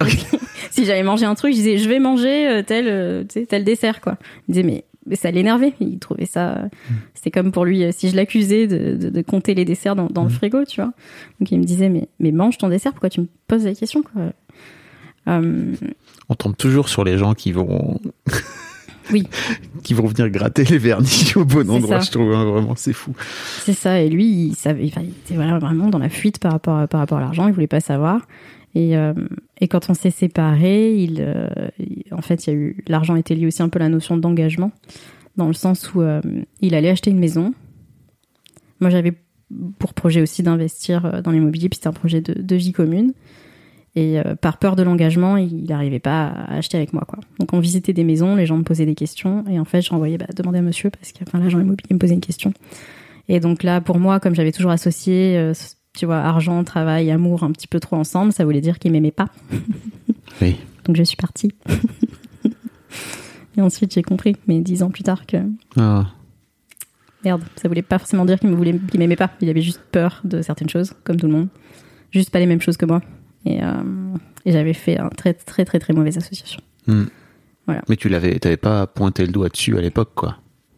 si j'avais mangé un truc, je disais je vais manger euh, tel euh, tel dessert quoi. Il disait mais, mais ça l'énervait, il trouvait ça euh, c'était comme pour lui si je l'accusais de, de, de compter les desserts dans, dans le frigo, tu vois. Donc il me disait mais mais mange ton dessert, pourquoi tu me poses la question quoi? Euh,
On tombe toujours sur les gens qui vont.
Oui.
qui vont venir gratter les vernis au bon endroit,
ça.
je trouve. hein, vraiment, c'est fou.
c'est ça et lui il savait enfin, il était vraiment vraiment dans la fuite par rapport à, par rapport à l'argent, il voulait pas savoir. Et, euh, et quand on s'est séparés, il, euh, en fait, il y a eu l'argent était lié aussi un peu à la notion d'engagement, dans le sens où euh, il allait acheter une maison. Moi, j'avais pour projet aussi d'investir dans l'immobilier, puis c'était un projet de, de vie commune. Et euh, par peur de l'engagement, il n'arrivait pas à acheter avec moi. Quoi. Donc on visitait des maisons, les gens me posaient des questions, et en fait, je renvoyais bah, demander à monsieur, parce que enfin, l'agent immobilier me posait une question. Et donc là, pour moi, comme j'avais toujours associé, euh, tu vois, argent, travail, amour un petit peu trop ensemble, ça voulait dire qu'il m'aimait pas.
Oui.
Donc je suis partie. et ensuite, j'ai compris, mais dix ans plus tard, que
Ah.
merde, ça voulait pas forcément dire qu'il me voulait, qu'il m'aimait pas. Il avait juste peur de certaines choses, comme tout le monde. Juste pas les mêmes choses que moi. Et, euh, et j'avais fait un très, très, très, très mauvaise association.
Hmm.
Voilà.
Mais tu l'avais, t'avais pas pointé le doigt dessus à l'époque, quoi.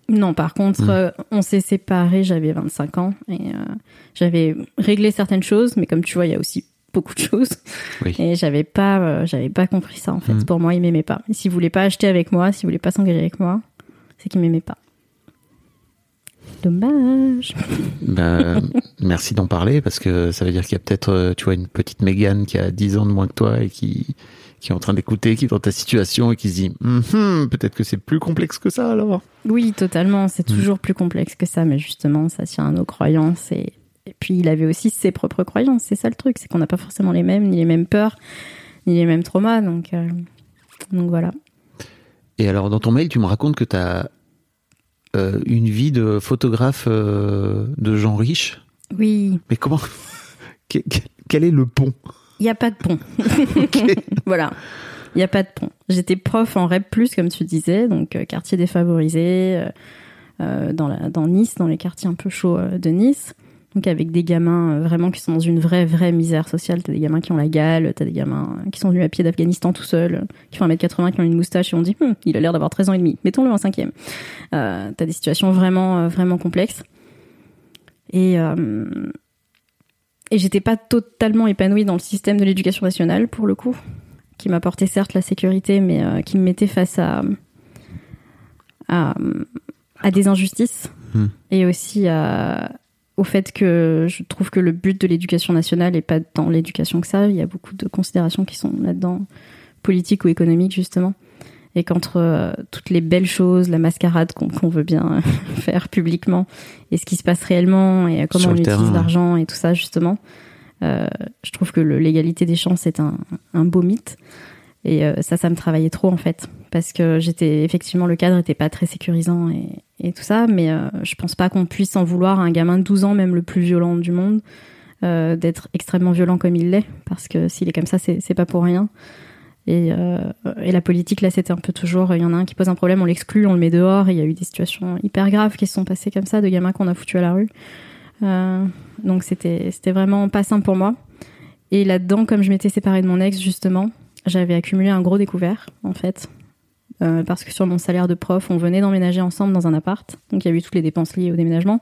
Non, par contre,
Mm.
euh, on s'est séparés, j'avais 25 ans et euh, j'avais réglé certaines choses, mais comme tu vois, il y a aussi beaucoup de choses.
Oui.
Et j'avais pas, euh, j'avais pas compris ça en fait.
Mm.
Pour moi, il m'aimait pas. S'il voulait pas acheter avec moi, s'il voulait pas s'engager avec moi, c'est qu'il m'aimait pas. Dommage.
Ben, merci d'en parler parce que ça veut dire qu'il y a peut-être, euh, tu vois, une petite Mégane qui a 10 ans de moins que toi et qui, qui est en train d'écouter, qui est dans ta situation et qui se dit, Hum, peut-être que c'est plus complexe que ça alors.
Oui, totalement. C'est
Mm.
toujours plus complexe que ça, mais justement, ça tient à nos croyances. Et, et puis, il avait aussi ses propres croyances. C'est ça le truc, c'est qu'on n'a pas forcément les mêmes, ni les mêmes peurs, ni les mêmes traumas. Donc, euh, donc voilà.
Et alors, dans ton mail, tu me racontes que tu as une vie de photographe euh, de gens riches?
Oui,
Mais comment Quel est le pont?
Il n'y a pas de pont. voilà. Il n'y a pas de pont. J'étais prof en REP+, comme tu disais, donc euh, quartier défavorisé, euh, euh, dans, la, dans Nice, dans les quartiers un peu chauds euh, de Nice. Donc avec des gamins euh, vraiment qui sont dans une vraie, vraie misère sociale. T'as des gamins qui ont la gale, t'as des gamins qui sont venus à pied d'Afghanistan tout seuls, qui font 1m80, qui ont une moustache et on dit Hum, il a l'air d'avoir 13 ans et demi, mettons-le en cinquième. Euh, t'as des situations vraiment, euh, vraiment complexes. Et, euh, et j'étais pas totalement épanouie dans le système de l'éducation nationale, pour le coup, qui m'apportait certes la sécurité, mais euh, qui me mettait face à, à, à des injustices
Hmm.
et aussi à, au fait que je trouve que le but de l'éducation nationale est pas dans l'éducation que ça. Il y a beaucoup de considérations qui sont là-dedans, politiques ou économiques, justement. Et qu'entre euh, toutes les belles choses, la mascarade qu'on veut bien faire publiquement, et ce qui se passe réellement, et comment on utilise
ouais.
l'argent et tout ça, justement, euh, je trouve que l'égalité des chances est un, un beau mythe. Et euh, ça, ça me travaillait trop, en fait. Parce que j'étais, effectivement, le cadre était pas très sécurisant et, tout ça, mais euh, je pense pas qu'on puisse en vouloir à un gamin de 12 ans, même le plus violent du monde, euh, d'être extrêmement violent comme il l'est. Parce que s'il est comme ça, c'est pas pour rien. Et, euh, et la politique, là, c'était un peu toujours, il y en a un qui pose un problème, on l'exclut, on le met dehors. Il y a eu des situations hyper graves qui se sont passées comme ça, de gamins qu'on a foutus à la rue. Donc c'était vraiment pas simple pour moi. Et là-dedans, comme je m'étais séparée de mon ex, justement, j'avais accumulé un gros découvert, en fait. Euh, parce que sur mon salaire de prof, on venait d'emménager ensemble dans un appart. Donc il y a eu toutes les dépenses liées au déménagement.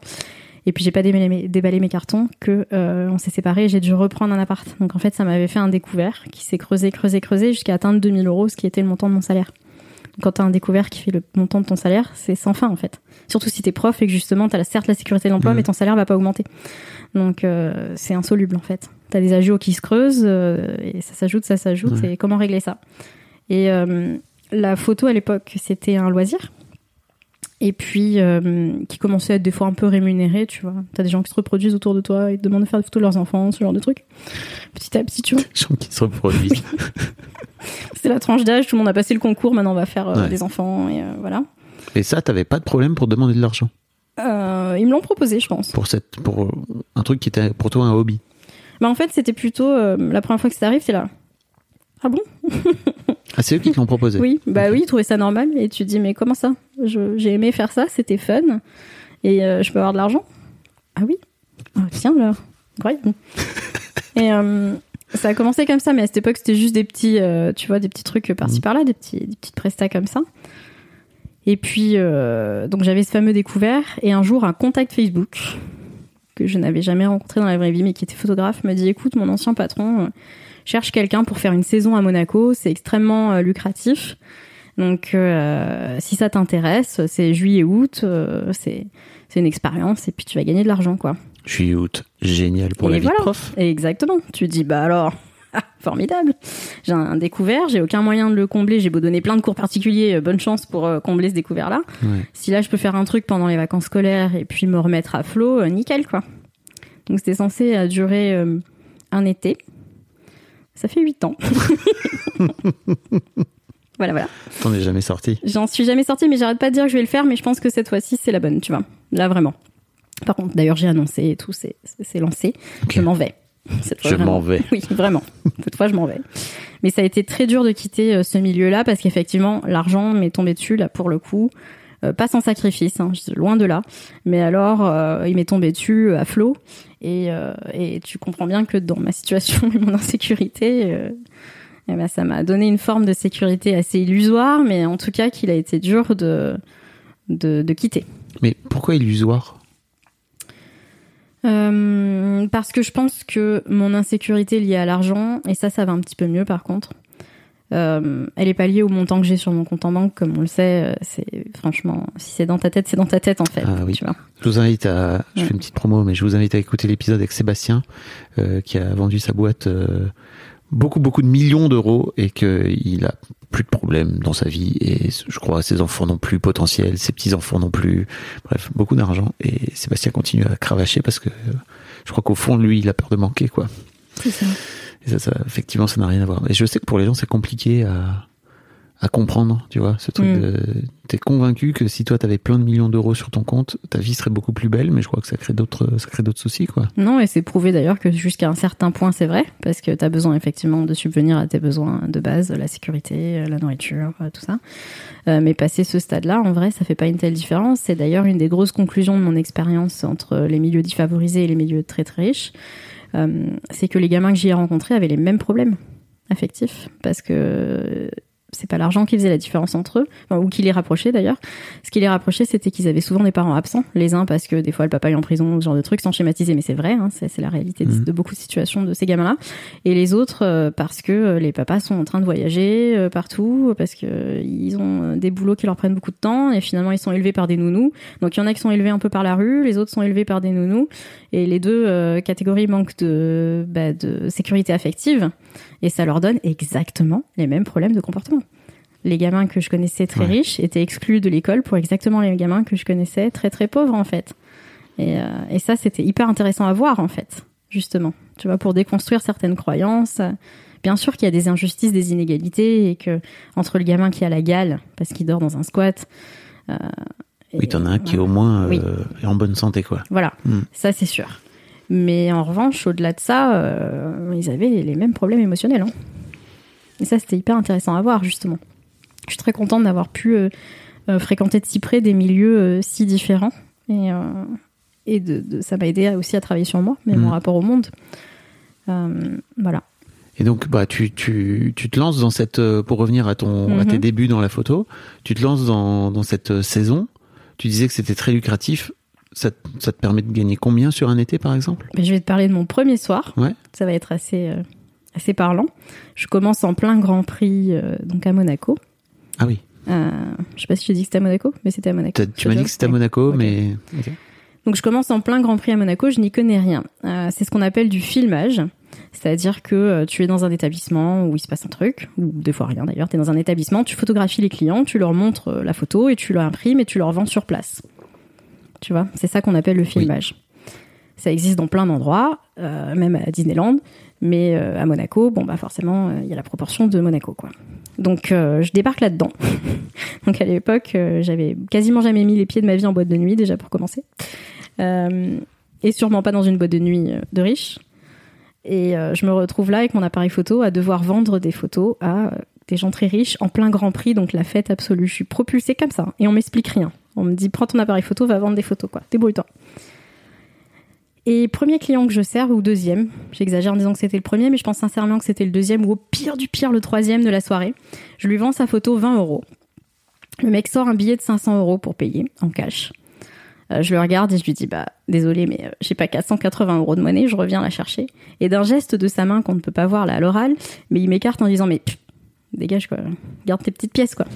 Et puis j'ai pas déballé mes, déballé mes cartons que euh, on s'est séparés j'ai dû reprendre un appart. Donc en fait, ça m'avait fait un découvert qui s'est creusé, creusé, creusé jusqu'à atteindre 2000 euros, ce qui était le montant de mon salaire. Quand t'as un découvert qui fait le montant de ton salaire, c'est sans fin en fait. Surtout si t'es prof et que justement t'as certes la sécurité de l'emploi,
Mhm.
mais ton salaire va pas augmenter. Donc euh, c'est insoluble en fait. T'as des agios qui se creusent euh, et ça s'ajoute, ça s'ajoute.
Ouais.
Et comment régler ça? Et euh, la photo à l'époque, c'était un loisir. Et puis, euh, qui commençait à être des fois un peu rémunéré, tu vois. T'as des gens qui se reproduisent autour de toi et te demandent de faire des photos de leurs enfants, ce genre de trucs. Petit à petit, tu vois.
Les gens qui se reproduisent.
C'est la tranche d'âge, tout le monde a passé le concours, maintenant on va faire
Ouais.
des enfants, et voilà.
Et ça, t'avais pas de problème pour demander de l'argent?
Euh, ils me l'ont proposé, je pense.
pour cette, pour un truc qui était pour toi un hobby?
Bah, en fait, c'était plutôt euh, la première fois que ça arrive, c'est là. Ah bon?
Ah, c'est eux qui te l'ont proposé.
Oui, bah oui, ils trouvaient ça normal. Et tu te dis, mais comment ça? J'ai aimé faire ça, c'était fun. Et euh, je peux avoir de l'argent? Ah oui Ah, Tiens, là, incroyable. et euh, ça a commencé comme ça, mais à cette époque, c'était juste des petits, tu vois, des petits trucs par-ci
Mhm.
par-là, des, petits, des petites prestats comme ça. Et puis, donc j'avais ce fameux découvert. Et un jour, un contact Facebook que je n'avais jamais rencontré dans la vraie vie, mais qui était photographe, me dit écoute, mon ancien patron euh, cherche quelqu'un pour faire une saison à Monaco, c'est extrêmement euh, lucratif. Donc, euh, si ça t'intéresse, c'est juillet-août, euh, c'est c'est une expérience et puis tu vas gagner de l'argent, quoi.
Juillet août, génial pour
Et
la vie de prof.
Exactement. Tu dis, bah alors, formidable. J'ai un découvert, j'ai aucun moyen de le combler. J'ai beau donner plein de cours particuliers, euh, bonne chance pour euh, combler ce découvert-là.
Ouais.
Si là, je peux faire un truc pendant les vacances scolaires et puis me remettre à flot, euh, nickel, quoi. Donc, c'était censé durer un été. Ça fait huit ans. voilà, voilà.
T'en es jamais sorti.
J'en suis jamais sortie, mais j'arrête pas de dire que je vais le faire, mais je pense que cette fois-ci, c'est la bonne, tu vois. Là, vraiment. Par contre, d'ailleurs, j'ai annoncé et tout, c'est lancé. Je m'en vais. Cette fois,
Je m'en vais.
Oui, vraiment. Cette fois, je m'en vais. Mais ça a été très dur de quitter euh, ce milieu-là parce qu'effectivement, l'argent m'est tombé dessus, là, pour le coup. Euh, pas sans sacrifice, hein, loin de là. Mais alors, euh, il m'est tombé dessus à flot. Et, euh, et tu comprends bien que dans ma situation et mon insécurité, eh ben, ça m'a donné une forme de sécurité assez illusoire, mais en tout cas qu'il a été dur de, de, de quitter.
Mais pourquoi illusoire?
Euh, parce que je pense que mon insécurité liée à l'argent, et ça, ça va un petit peu mieux par contre, euh, elle est pas liée au montant que j'ai sur mon compte en banque, comme on le sait. euh, C'est franchement, si c'est dans ta tête, c'est dans ta tête en fait.
Ah oui.
Tu vois.
Je vous invite à, je
Ouais.
fais une petite promo, mais je vous invite à écouter l'épisode avec Sébastien, euh, qui a vendu sa boîte beaucoup, beaucoup de millions d'euros et qu'il a plus de problèmes dans sa vie et je crois ses enfants non plus potentiels, ses petits enfants non plus. Bref, beaucoup d'argent et Sébastien continue à cravacher parce que je crois qu'au fond, lui, il a peur de manquer, quoi.
C'est ça.
Et ça, ça, effectivement, ça n'a rien à voir. Et je sais que pour les gens, c'est compliqué à, à comprendre, tu vois, ce truc
Mm.
de, t'es convaincu que si toi t'avais plein de millions d'euros sur ton compte, ta vie serait beaucoup plus belle, mais je crois que ça crée d'autres, ça crée d'autres soucis, quoi.
Non, et c'est prouvé d'ailleurs que jusqu'à un certain point, c'est vrai, parce que tu as besoin effectivement de subvenir à tes besoins de base, la sécurité, la nourriture, euh, tout ça. Euh, mais passer ce stade-là, en vrai, ça fait pas une telle différence. C'est d'ailleurs une des grosses conclusions de mon expérience entre les milieux défavorisés et les milieux très très riches. Euh, c'est que les gamins que j'y ai rencontrés avaient les mêmes problèmes affectifs, parce que c'est pas l'argent qui faisait la différence entre eux, enfin, ou qui les rapprochait d'ailleurs. Ce qui les rapprochait, c'était qu'ils avaient souvent des parents absents. Les uns parce que des fois le papa est en prison, ce genre de trucs, sans schématiser, mais c'est vrai, hein, c'est la réalité de,
Mhm.
de beaucoup de situations de ces gamins-là. Et les autres euh, parce que euh, les papas sont en train de voyager euh, partout, parce que ils ont des boulots qui leur prennent beaucoup de temps, et finalement ils sont élevés par des nounous. Donc il y en a qui sont élevés un peu par la rue, les autres sont élevés par des nounous, et les deux catégories manquent de, bah, de sécurité affective, et ça leur donne exactement les mêmes problèmes de comportement les gamins que je connaissais très
Ouais.
riches étaient exclus de l'école pour exactement les gamins que je connaissais très très pauvres en fait. Et, euh, et ça c'était hyper intéressant à voir en fait, justement. Tu vois, pour déconstruire certaines croyances. Bien sûr qu'il y a des injustices, des inégalités et que entre le gamin qui a la gale parce qu'il dort dans un squat. Euh,
Oui, t'en as un qui au moins euh,
Oui.
est en bonne santé, quoi.
Voilà,
Mm.
ça c'est sûr. Mais en revanche, au-delà de ça, euh, ils avaient les mêmes problèmes émotionnels. hein. Et ça, c'était hyper intéressant à voir, justement. Je suis très contente d'avoir pu euh, euh, fréquenter de si près des milieux euh, si différents. Et, et de, de- ça m'a aidé aussi à travailler sur moi, mais
Mm.
mon rapport au monde. Voilà.
Et donc, bah, tu, tu, tu te lances dans cette, pour revenir à ton, à
Mhm.
tes débuts dans la photo, tu te lances dans, dans cette saison. Tu disais que c'était très lucratif. Ça, te- ça te permet de gagner combien sur un été, par exemple?
Ben, je vais te parler de mon premier soir.
Ouais.
Ça va être assez, euh, assez parlant. Je commence en plein Grand Prix, euh, donc à Monaco.
Ah oui.
Euh, je sais pas si j'ai dit que c'était à Monaco, mais c'était à Monaco.
Tu m'as dit que c'était à. Monaco, mais.
Donc je commence en plein Grand Prix à Monaco, je n'y connais rien. Euh, c'est ce qu'on appelle du filmage, c'est-à-dire que tu es dans un établissement où il se passe un truc, ou des fois rien d'ailleurs, tu es dans un établissement, tu photographies les clients, tu leur montres la photo et tu leur imprimes et tu leur vends sur place. Tu vois, c'est ça qu'on appelle le filmage. Ça existe dans plein d'endroits, euh, même à Disneyland, mais euh, à Monaco, bon bah forcément, euh, il y a la proportion de Monaco quoi. Donc je débarque là-dedans. Donc à l'époque, j'avais quasiment jamais mis les pieds de ma vie en boîte de nuit déjà pour commencer. Et sûrement pas dans une boîte de nuit de riches. Et je me retrouve là avec mon appareil photo à devoir vendre des photos à des gens très riches en plein Grand Prix, donc la fête absolue. Je suis propulsée comme ça et on m'explique rien. On me dit prends ton appareil photo, va vendre des photos quoi. Débrouille-toi. Et premier client que je serve ou deuxième, j'exagère en disant que c'était le premier, mais je pense sincèrement que c'était le deuxième ou au pire du pire le troisième de la soirée. Je lui vends sa photo 20 euros. Le mec sort un billet de 500 euros pour payer en cash. Euh, je le regarde et je lui dis bah désolé mais euh, j'ai pas 480 euros de monnaie, je reviens la chercher. Et d'un geste de sa main qu'on ne peut pas voir là à l'oral, mais il m'écarte en disant mais dégage quoi, garde tes petites pièces quoi.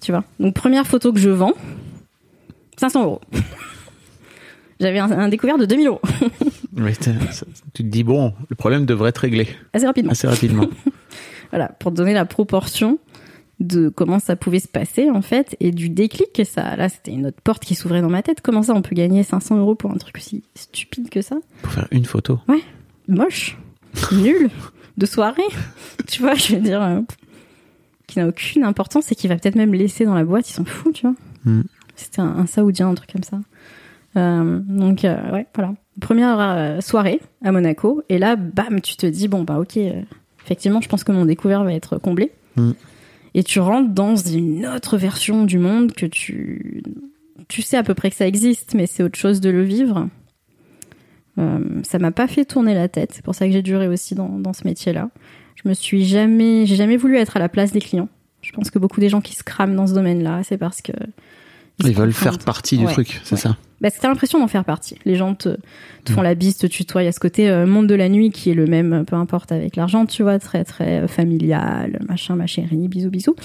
Tu vois. Donc première photo que je vends, 500 euros. J'avais un, un découvert de 2000 euros
Ouais, tu te dis, bon, le problème devrait être réglé
assez rapidement.
assez rapidement.
Voilà, pour te donner la proportion de comment ça pouvait se passer en fait et du déclic que ça. Là, c'était une autre porte qui s'ouvrait dans ma tête. Comment ça, on peut gagner 500 euros pour un truc aussi stupide que ça?
Pour faire une photo.
Moche, nul, de soirée. tu vois, je veux dire, euh, qui n'a aucune importance et qui va peut-être même laisser dans la boîte. Ils s'en foutent, tu vois.
Mm.
C'était un, un saoudien, un truc comme ça. Euh, donc euh, ouais, voilà. Première euh, soirée à Monaco et là, bam, tu te dis bon bah ok, effectivement, je pense que mon découvert va être comblé.
Mm.
Et tu rentres dans une autre version du monde que tu tu sais à peu près que ça existe, mais c'est autre chose de le vivre. Ça m'a pas fait tourner la tête. C'est pour ça que j'ai duré aussi dans, dans ce métier-là. Je me suis jamais, j'ai jamais voulu être à la place des clients. Je pense que beaucoup des gens qui se crament dans ce domaine-là, c'est parce que
Ils, veulent faire partie du
Ouais.
truc, c'est
Ouais.
ça
Bah, c'est- t'as l'impression d'en faire partie. Les gens te, te
Mm.
font la bise, te tutoient. Il y a ce côté euh, monde de la nuit qui est le même, euh, peu importe avec l'argent, tu vois, très très euh, familial, machin, ma chérie, bisous bisous.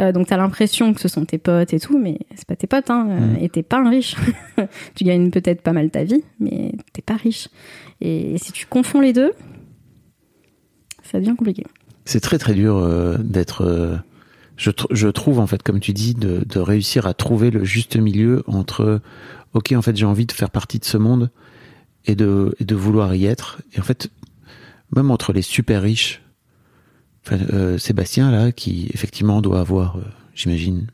Euh, donc t'as l'impression que ce sont tes potes et tout, mais c'est pas tes potes, hein.
Mm.
Et t'es pas un riche. tu gagnes peut-être pas mal ta vie, mais t'es pas riche. Et si tu confonds les deux, ça devient compliqué.
C'est très très dur euh, d'être. Je trouve en fait, comme tu dis, de, de réussir à trouver le juste milieu entre. Ok, en fait, j'ai envie de faire partie de ce monde et de, et de vouloir y être. Et en fait, même entre les super riches, enfin, euh, Sébastien là, qui effectivement doit avoir, euh, j'imagine,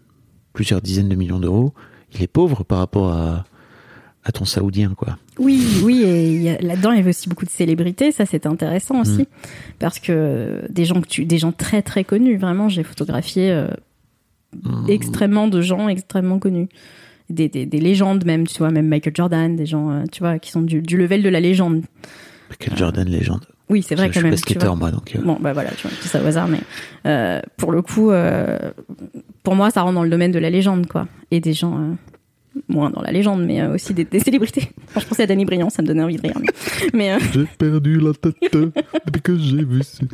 plusieurs dizaines de millions d'euros, il est pauvre par rapport à, à ton saoudien, quoi.
Oui, oui, et là-dedans il y avait aussi beaucoup de célébrités, ça c'était intéressant aussi, parce que des gens que tu, des gens très très connus, vraiment, j'ai photographié euh, extrêmement de gens extrêmement connus, des, des, des légendes même, tu vois, même Michael Jordan, des gens, euh, tu vois, qui sont du, du level de la légende.
Quel Jordan légende.
Oui, c'est vrai
je,
quand
je
même.
suis
tu
basketteur
vois.
moi, donc. euh,
Bon, bah voilà, tu vois, tout ça au hasard, mais pour le coup, pour moi, ça rentre dans le domaine de la légende, quoi. Et des gens, moins dans la légende, mais euh, aussi des, des célébrités. Quand je pensais à Danny Briand, ça me donnait envie de rire. Mais, mais, euh,
J'ai perdu la tête depuis que j'ai vu ça.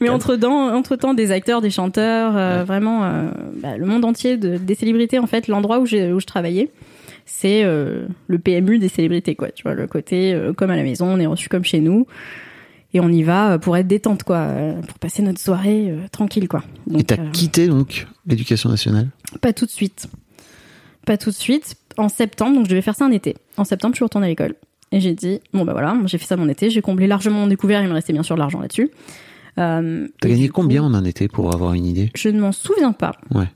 mais entre, temps, entre temps, des acteurs, des chanteurs, euh, vraiment, euh, bah, le monde entier de, des célébrités, en fait, l'endroit où, j'ai- où je travaillais, c'est euh, le PMU des célébrités, quoi. Tu vois, le côté euh, comme à la maison, on est reçu comme chez nous. Et on y va pour être détente, quoi, pour passer notre soirée euh, tranquille, quoi.
Et t'as
euh,
quitté donc l'éducation nationale?
Pas tout de suite. Pas tout de suite. En septembre, donc je devais faire ça un été. En septembre, je suis retournée à l'école. Et j'ai dit, bon bah voilà, j'ai fait ça mon été, j'ai comblé largement mon découvert, il me restait bien sûr de l'argent là-dessus. Euh,
T'as gagné combien en un été pour avoir une idée?
Je ne m'en souviens pas.
Ouais.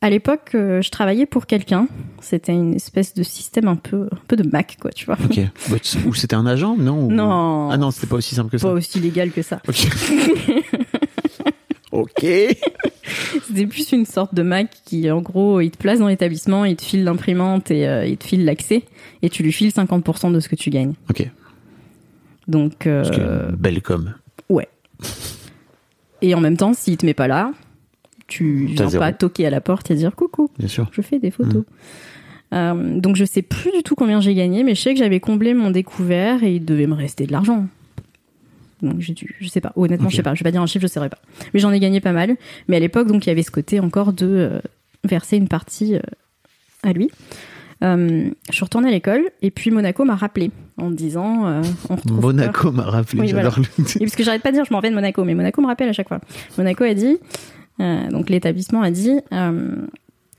À l'époque, euh, je travaillais pour quelqu'un. C'était une espèce de système un peu, un peu de Mac, quoi, tu vois.
Ok. Bah, Ou c'était un agent, non ou-
Non.
Ah non, c'était pas aussi simple que ça.
Pas aussi légal que ça.
Ok. ok.
C'était plus une sorte de Mac qui, en gros, il te place dans l'établissement, il te file l'imprimante et euh, il te file l'accès. Et tu lui files 50% de ce que tu gagnes.
Ok.
Donc, euh,
Parce que belle com.
Ouais. Et en même temps, s'il te met pas là, tu viens
zéro.
pas toquer à la porte et dire coucou,
Bien sûr.
je fais des photos.
Mm.
Euh, donc je sais plus du tout combien j'ai gagné, mais je sais que j'avais comblé mon découvert et il devait me rester de l'argent. Donc j'ai dû, je sais pas, honnêtement je sais pas, je vais pas dire un chiffre, je saurais pas. Mais j'en ai gagné pas mal. Mais à l'époque donc il y avait ce côté encore de, euh, versé une partie euh, à lui. Euh, je suis retournée à l'école et puis Monaco m'a rappelé en me disant euh, on
Monaco m'a rappelé,
Oui,
j'adore le
Oui, parce que j'arrête pas de dire je m'en vais de Monaco, mais Monaco me rappelle à chaque fois. Monaco a dit, euh, donc l'établissement a dit,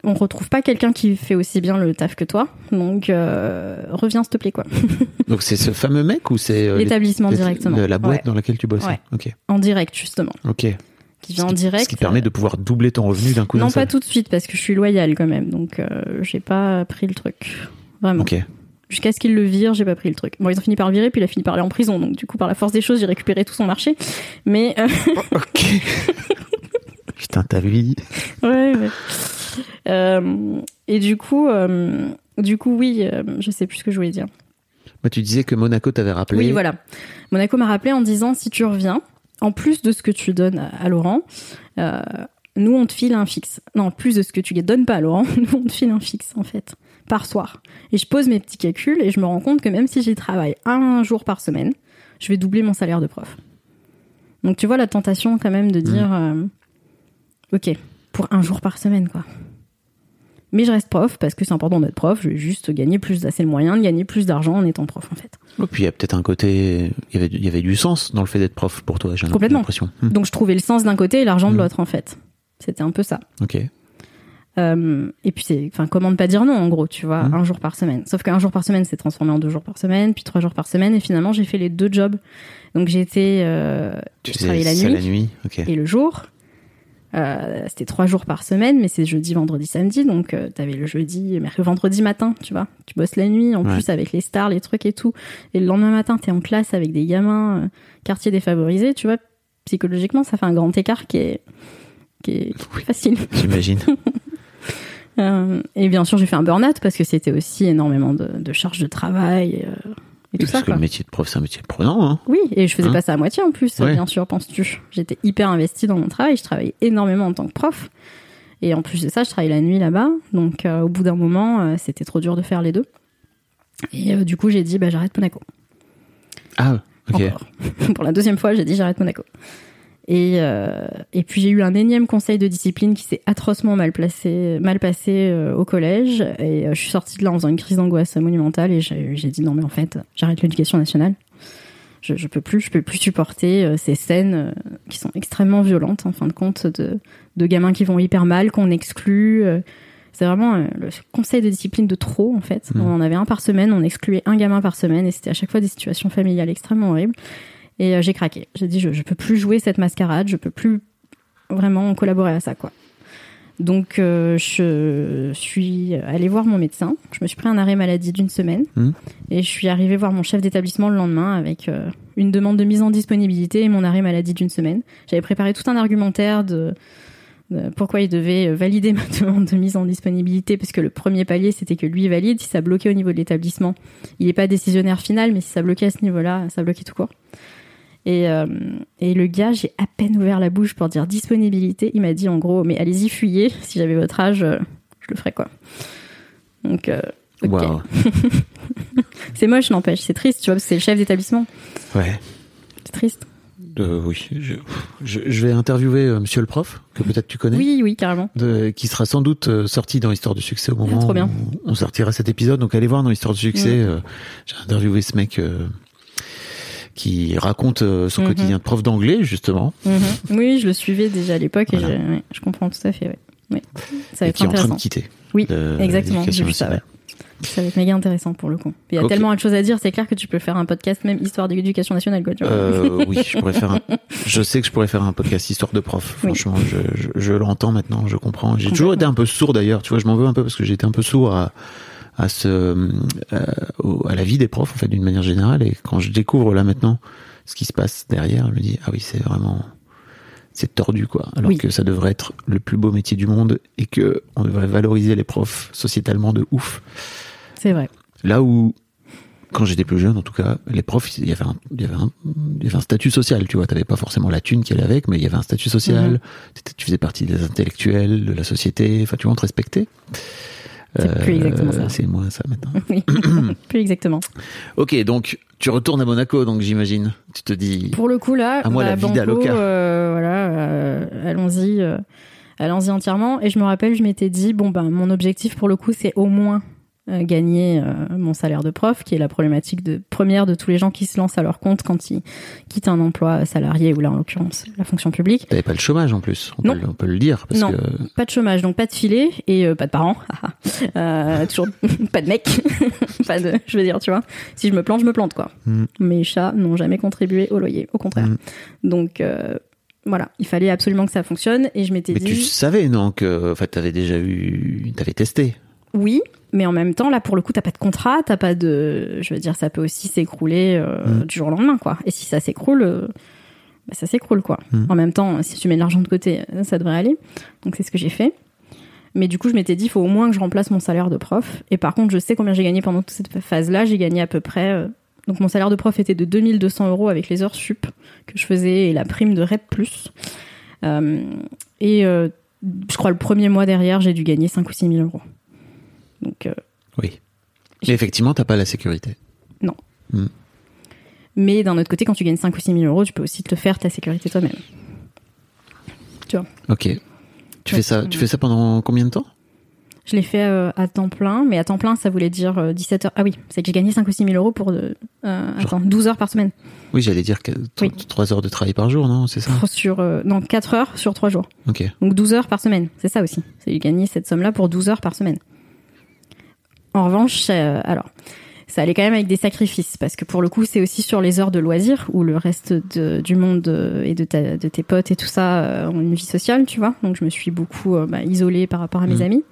on retrouve pas quelqu'un qui fait aussi bien le taf que toi, donc euh, reviens s'il te plaît quoi.
Donc c'est ce fameux mec ou c'est euh,
L'établissement directement.
La boîte
Ouais.
dans laquelle tu bosses
Ouais.
Ok.
En direct justement,
Ok.
qui vient en direct.
Ce qui permet de pouvoir doubler ton revenu d'un coup d'un
non pas tout de suite parce que je suis loyale quand même, donc euh, j'ai pas pris le truc vraiment.
Ok.
Jusqu'à ce qu'il le vire, j'ai pas pris le truc. Bon, ils ont fini par le virer, puis il a fini par aller en prison, donc du coup par la force des choses, j'ai récupéré tout son marché. Mais euh,
Ok. Putain, ta vie.
Ouais, ouais. Euh, et du coup, euh, du coup, oui, euh, je sais plus ce que je voulais dire.
Bah, tu disais que Monaco t'avait rappelé.
Oui, voilà. Monaco m'a rappelé en disant si tu reviens, en plus de ce que tu donnes à, à Laurent, euh, nous on te file un fixe. Non, en plus de ce que tu donnes pas à Laurent, nous on te file un fixe en fait par soir. Et je pose mes petits calculs et je me rends compte que même si j'y travaille un jour par semaine, je vais doubler mon salaire de prof. Donc tu vois la tentation quand même de dire, euh, ok, pour un jour par semaine quoi. Mais je reste prof parce que c'est important d'être prof. Je vais juste gagner plus, c'est le moyen de gagner plus d'argent en étant prof en fait.
Et puis il y a peut-être un côté, il y avait, il y avait du sens dans le fait d'être prof pour toi, j'ai
Complètement.
l'impression. Hmm.
Donc je trouvais le sens d'un côté et l'argent de
Mhm.
l'autre en fait. C'était un peu ça.
Ok.
Euh, et puis c'est, enfin comment ne pas dire non en gros, tu vois,
Mhm.
un jour par semaine. Sauf qu'un jour par semaine c'est transformé en deux jours par semaine, puis trois jours par semaine, et finalement j'ai fait les deux jobs. Donc été, euh,
Tu
j'ai
faisais
la nuit
la nuit. Ok.
et le jour. Euh, c'était trois jours par semaine, mais c'est jeudi, vendredi, samedi. Donc, euh, t'avais le jeudi, mercredi, vendredi matin, tu vois. Tu bosses la nuit, en
Ouais.
plus avec les stars, les trucs et tout. Et le lendemain matin, t'es en classe avec des gamins, euh, quartier défavorisé, tu vois. Psychologiquement, ça fait un grand écart qui est, qui est facile.
J'imagine.
Euh, et bien sûr, j'ai fait un burn-out parce que c'était aussi énormément de, de charges de travail euh, et tout
Parce
ça.
que
quoi.
le métier de prof, c'est un métier prenant. Hein.
Oui, et je faisais
Hein
pas ça à moitié en plus,
Ouais.
bien sûr, penses-tu. J'étais hyper investie dans mon travail, je travaillais énormément en tant que prof. Et en plus de ça, je travaillais la nuit là-bas. Donc euh, au bout d'un moment, euh, c'était trop dur de faire les deux. Et euh, du coup, j'ai dit, bah, j'arrête Monaco.
Ah, ok.
Encore. Pour la deuxième fois, j'ai dit, j'arrête Monaco. Et, euh, et puis j'ai eu un énième conseil de discipline qui s'est atrocement mal, placé, mal passé euh, au collège. Et euh, je suis sortie de là en faisant une crise d'angoisse monumentale. Et j'ai dit, non mais en fait, j'arrête l'éducation nationale. Je, je peux plus, je peux plus supporter euh, ces scènes qui sont extrêmement violentes en fin de compte de, de gamins qui vont hyper mal, qu'on exclut. c'est vraiment le conseil de discipline de trop en fait.
Mhm.
On en avait un par semaine, on excluait un gamin par semaine et c'était à chaque fois des situations familiales extrêmement horribles. Et euh, j'ai craqué. J'ai dit je, je peux plus jouer cette mascarade, je peux plus vraiment collaborer à ça quoi. Donc euh, je suis allée voir mon médecin. Je me suis pris un arrêt maladie d'une semaine
Mhm.
et je suis arrivée voir mon chef d'établissement le lendemain avec euh, une demande de mise en disponibilité et mon arrêt maladie d'une semaine. J'avais préparé tout un argumentaire de, de pourquoi il devait valider ma demande de mise en disponibilité parce que le premier palier c'était que lui valide si ça bloquait au niveau de l'établissement. Il n'est pas décisionnaire final mais si ça bloquait à ce niveau-là, ça bloquait tout court. Et, euh, et le gars, j'ai à peine ouvert la bouche pour dire disponibilité. Il m'a dit en gros, mais allez-y, fuyez. Si j'avais votre âge, euh, je le ferais quoi. Donc, euh, ok.
Waouh.
c'est moche, n'empêche. C'est triste, tu vois, c'est le chef d'établissement.
Ouais.
C'est triste.
Euh, oui. Je, je, je vais interviewer euh, Monsieur le prof, que peut-être tu connais.
Oui, oui, carrément.
de- qui sera sans doute euh, sorti dans l'histoire du succès au moment
Ah, bien.
où on sortira cet épisode. Donc allez voir dans l'histoire du succès.
Mm.
J'ai interviewé ce mec qui raconte euh, son
Mhm.
quotidien de prof d'anglais justement,
Mhm. Oui, je le suivais déjà à l'époque et je, ouais, je comprends tout à fait. Ouais. Ouais. Ça va
et
être
qui est en train de quitter.
Oui,
le-
exactement. Ça. va être méga intéressant pour le coup. Il y a tellement de choses à dire. C'est clair que tu peux faire un podcast même histoire d'éducation nationale, quoi. Tu vois.
Euh, oui, je pourrais faire. Un, je sais que je pourrais faire un podcast histoire de prof.
Oui.
Franchement, je, je, je l'entends maintenant, je comprends. J'ai toujours été un peu sourd d'ailleurs. Tu vois, je m'en veux un peu parce que j'ai été un peu sourd à à ce euh, à la vie des profs en fait d'une manière générale. Et quand je découvre là maintenant ce qui se passe derrière, je me dis ah oui, c'est vraiment c'est tordu quoi. Alors
Oui.
que ça devrait être le plus beau métier du monde et que on devrait valoriser les profs sociétalement de ouf.
C'est vrai.
Là où, quand j'étais plus jeune, en tout cas, les profs, il y avait un, il y avait un, il y avait un statut social, tu vois. T'avais pas forcément la thune qui allait avec, mais il y avait un statut social.
Mhm.
Tu faisais partie des intellectuels, de la société. Enfin, tu vois, on te respectait.
C'est plus exactement ça.
C'est moins ça maintenant.
Oui. Plus exactement.
ok, donc tu retournes à Monaco, donc j'imagine. Tu te dis.
Pour le coup, là,
À moi,
bah,
la vie
Banco, euh, voilà, euh, allons-y. euh. Allons-y entièrement. Et je me rappelle, je m'étais dit, bon, ben, mon objectif pour le coup, c'est au moins euh, gagner euh, mon salaire de prof, qui est la problématique de, première de tous les gens qui se lancent à leur compte quand ils quittent un emploi salarié ou là, en l'occurrence, la fonction publique.
T'avais pas le chômage en plus, on,
Non.
Peut, le- on peut le dire. Parce
Non.
que...
Pas de chômage, donc pas de filet et euh, pas de parents. euh, toujours pas de mec. pas de, je veux dire, tu vois. Si je me plante, je me plante, quoi.
Mm.
Mes chats n'ont jamais contribué au loyer, au contraire.
Mm.
Donc, euh, voilà, il fallait absolument que ça fonctionne et je m'étais
Mais
dit.
tu savais, non, que en fait, t'avais déjà eu, t'avais testé.
Oui, mais en même temps, là, pour le coup, t'as pas de contrat, t'as pas de. Je veux dire, ça peut aussi s'écrouler euh,
Mm.
du jour au lendemain, quoi. Et si ça s'écroule, euh, bah, ça s'écroule, quoi.
Mm.
En même temps, si tu mets de l'argent de côté, euh, ça devrait aller. Donc, c'est ce que j'ai fait. Mais du coup, je m'étais dit, il faut au moins que je remplace mon salaire de prof. Et par contre, je sais combien j'ai gagné pendant toute cette phase-là. J'ai gagné à peu près. euh, Donc, mon salaire de prof était de 2200 euros avec les heures sup que je faisais et la prime de REP. Euh, et euh, je crois le premier mois derrière, j'ai dû gagner 5 ou 6 000 euros. Donc, euh,
Oui. Mais effectivement, t'as pas la sécurité.
Mais d'un autre côté, quand tu gagnes 5 ou 6 000 euros, tu peux aussi te faire ta sécurité toi-même.
Ok. Tu fais ça, tu fais ça pendant combien de temps?
Je l'ai fait euh, à temps plein, mais à temps plein, ça voulait dire euh, 17 heures. Ah oui, c'est que j'ai gagné 5 ou 6 000 euros pour euh, euh, attends, 12 heures par semaine.
Oui, j'allais dire que
Oui.
3 heures de travail par jour, non? C'est ça?
Sur, euh, non, 4 heures sur 3 jours.
Ok.
Donc 12 heures par semaine. C'est ça aussi. C'est gagner cette somme-là pour 12 heures par semaine. En revanche, euh, alors, ça allait quand même avec des sacrifices parce que pour le coup, c'est aussi sur les heures de loisirs où le reste de- du monde euh, et de, ta- de tes potes et tout ça euh, ont une vie sociale, tu vois. Donc je me suis beaucoup euh, bah, isolée par rapport à mes
Mhm.
amis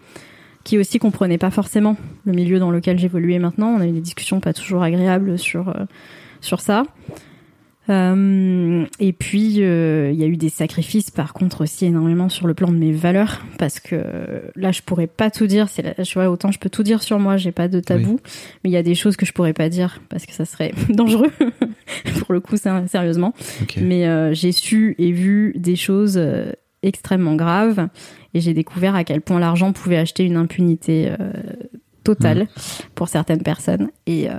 qui aussi comprenaient pas forcément le milieu dans lequel j'évoluais maintenant. On a eu des discussions pas toujours agréables sur, euh, sur ça. Euh, et puis, euh, il y a eu des sacrifices, par contre, aussi énormément sur le plan de mes valeurs, parce que là, je pourrais pas tout dire. C'est je vois, autant je peux tout dire sur moi, j'ai pas de tabou, mais il y a des choses que je pourrais pas dire parce que ça serait dangereux. Pour le coup, sérieusement. Mais euh, j'ai su et vu des choses extrêmement graves, et j'ai découvert à quel point l'argent pouvait acheter une impunité totale pour certaines personnes. Et euh,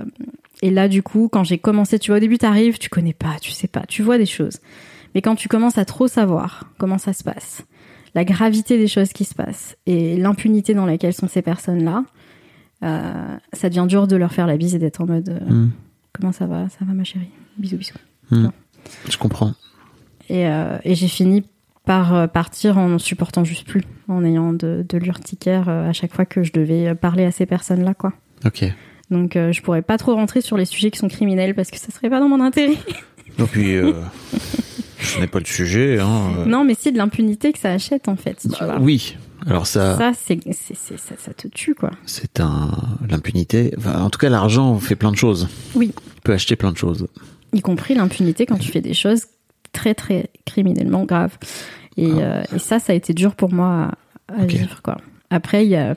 et là, du coup, quand j'ai commencé, tu vois, au début, t'arrives, tu connais pas, tu sais pas, tu vois des choses. Mais quand tu commences à trop savoir comment ça se passe, la gravité des choses qui se passent et l'impunité dans laquelle sont ces personnes-là, euh, ça devient dur de leur faire la bise et d'être en mode euh,
Hmm.
comment ça va, ça va ma chérie, bisous bisous.
Je comprends.
Et, euh, et j'ai fini par partir en ne supportant juste plus, en ayant de, de l'urticaire à chaque fois que je devais parler à ces personnes-là, quoi.
Ok.
Donc euh, je pourrais pas trop rentrer sur les sujets qui sont criminels parce que ça serait pas dans mon intérêt.
Et puis, euh, ce n'est pas le sujet. Hein. euh.
Non, mais c'est de l'impunité que ça achète en fait, tu
Bah,
vois.
oui. Alors ça,
Ça, c'est, c'est, c'est- ça, ça te tue, quoi.
c'est un l'impunité. Enfin, en tout cas, l'argent fait plein de choses.
Oui.
Il peut acheter plein de choses.
Y compris l'impunité quand tu fais des choses très, très criminellement graves. Et,
Ah.
euh, et ça, ça a été dur pour moi à, à vivre, quoi. Après, il y a,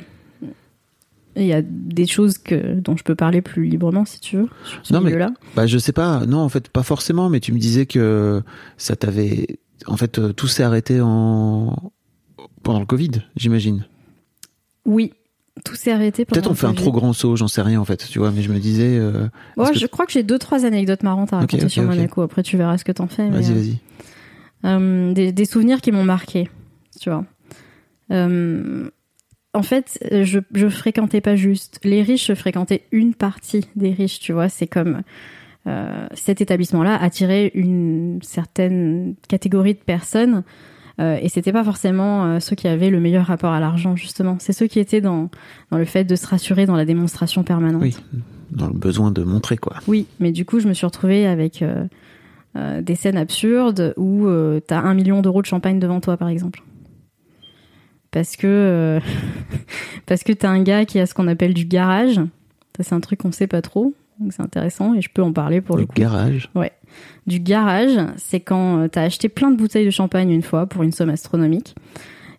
il y a des choses que, dont je peux parler plus librement, si tu veux, sur ce
Non, mais-
milieu-là.
Bah, je sais pas. Non, en fait, pas forcément. Mais tu me disais que ça t'avait. En fait, euh, tout s'est arrêté en pendant le Covid, j'imagine.
Oui. Tout s'est arrêté pendant
Peut-être on fait un trop grand saut, j'en sais rien en fait, tu vois. Mais je me disais. euh,
Ouais,
est-ce que-
je crois que j'ai deux, trois anecdotes marrantes à raconter sur. Monaco. Après, tu verras ce que t'en fais.
Vas-y,
euh,
vas-y.
Euh, des, des souvenirs qui m'ont marqué, tu vois. Euh, en fait, je, je fréquentais pas juste les riches, je fréquentais une partie des riches, tu vois. C'est comme euh, cet établissement-là attirait une certaine catégorie de personnes. euh, et c'était pas forcément euh, ceux qui avaient le meilleur rapport à l'argent, justement. C'est ceux qui étaient dans, dans le fait de se rassurer dans la démonstration permanente.
Oui. Dans le besoin de montrer quoi.
Oui, mais du coup, je me suis retrouvée avec euh, euh, des scènes absurdes où euh, t'as un million d'euros de champagne devant toi, par exemple. Parce que euh, parce que t'as un gars qui a ce qu'on appelle du garage. Ça, c'est un truc qu'on sait pas trop, donc c'est intéressant et je peux en parler pour le,
le
coup.
garage.
Du garage, c'est quand euh, t'as acheté plein de bouteilles de champagne une fois pour une somme astronomique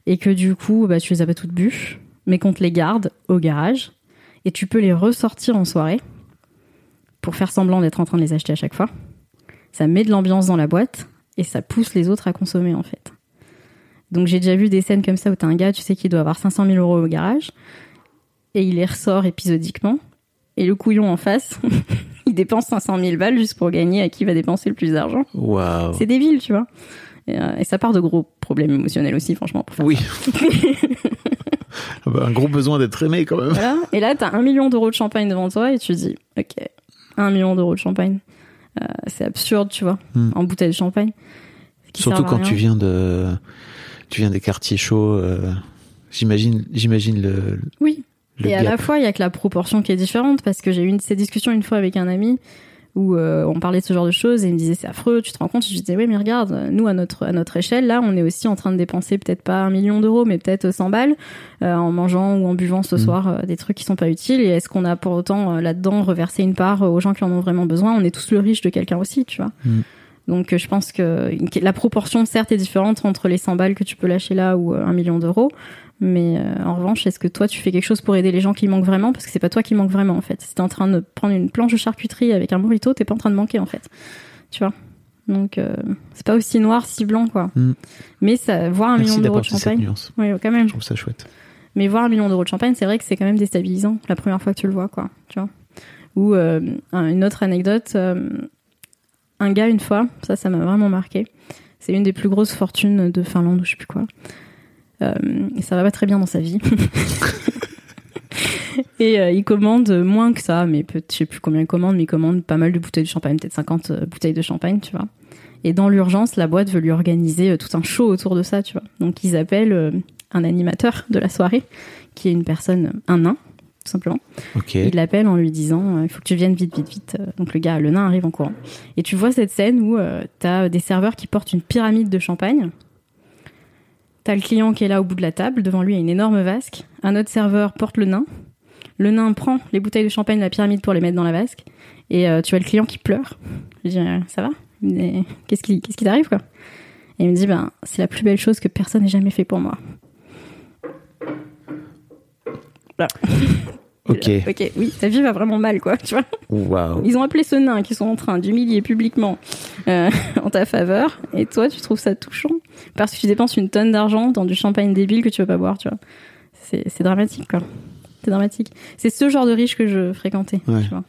et que du coup, bah, tu les as pas toutes bues, mais qu'on te les garde au garage et tu peux les ressortir en soirée pour faire semblant d'être en train de les acheter à chaque fois. Ça met de l'ambiance dans la boîte et ça pousse les autres à consommer en fait. Donc j'ai déjà vu des scènes comme ça où t'as un gars, tu sais, qui doit avoir 500 000 euros au garage et il les ressort épisodiquement et le couillon en face, il dépense 500 000 balles juste pour gagner à qui va dépenser le plus d'argent.
Waouh.
C'est débile, tu vois. Et, euh, et ça part de gros problèmes émotionnels aussi, franchement. Pour
Oui. Ah bah, un gros besoin d'être aimé quand même.
Voilà. Et là, t'as un million d'euros de champagne devant toi et tu dis, ok, un million d'euros de champagne. Euh, c'est absurde, tu vois,
Hmm.
en bouteille de champagne.
Surtout quand
rien.
tu viens de, tu viens des quartiers chauds. euh, j'imagine, j'imagine le.
Oui.
le
et à la fois, il y a que la proportion qui est différente parce que j'ai eu une, ces discussions une fois avec un ami où euh, on parlait de ce genre de choses et il me disait c'est affreux, tu te rends compte? Je disais oui mais regarde, nous à notre à notre échelle là, on est aussi en train de dépenser peut-être pas un million d'euros mais peut-être 100 balles euh, en mangeant ou en buvant ce
Mm.
soir euh, des trucs qui sont pas utiles et est-ce qu'on a pour autant là-dedans reversé une part aux gens qui en ont vraiment besoin? On est tous le riche de quelqu'un aussi, tu vois.
Mm.
Donc euh, je pense que la proportion certes est différente entre les 100 balles que tu peux lâcher là ou euh, un million d'euros, mais euh, en revanche, est-ce que toi tu fais quelque chose pour aider les gens qui manquent vraiment? Parce que c'est pas toi qui manque vraiment en fait. Si t'es en train de prendre une planche de charcuterie avec un burrito, t'es pas en train de manquer en fait. Tu vois? Donc euh, c'est pas aussi noir, si blanc quoi.
Mm.
Mais ça, voir un
Merci
million d'euros de
cette
champagne, oui quand même.
Je trouve ça chouette.
Mais voir un million d'euros de champagne, c'est vrai que c'est quand même déstabilisant la première fois que tu le vois, quoi. Tu vois? Ou euh, un- une autre anecdote, un gars une fois, ça, ça m'a vraiment marqué. C'est une des plus grosses fortunes de Finlande ou je sais plus quoi. Euh, et ça va pas très bien dans sa vie. et euh, il commande moins que ça, mais peut- je sais plus combien il commande, mais il commande pas mal de bouteilles de champagne, peut-être 50 euh, bouteilles de champagne, tu vois. Et dans l'urgence, la boîte veut lui organiser euh, tout un show autour de ça, tu vois. Donc ils appellent euh, un animateur de la soirée, qui est une personne, un nain, tout simplement. Il l'appelle en lui disant euh, il faut que tu viennes vite, vite, vite. Euh, Donc le gars, le nain arrive en courant. Et tu vois cette scène où euh, t'as des serveurs qui portent une pyramide de champagne. T'as le client qui est là au bout de la table, devant lui il y a une énorme vasque. Un autre serveur porte le nain. Le nain prend les bouteilles de champagne de la pyramide pour les mettre dans la vasque. Et euh, tu as le client qui pleure. Je dis ça va? Qui qu'est-ce qui t'arrive quoi? Et il me dit ben c'est la plus belle chose que personne n'ait jamais fait pour moi. Voilà.
Ok.
Ok, oui, ta vie va vraiment mal, quoi, tu vois.
Waouh.
Ils ont appelé ce nain qui sont en train d'humilier publiquement euh, en ta faveur, et toi, tu trouves ça touchant? Parce que tu dépenses une tonne d'argent dans du champagne débile que tu veux pas boire, tu vois. C'est c'est dramatique, quoi. C'est dramatique. C'est ce genre de riche que je fréquentais,
Ouais.
tu vois.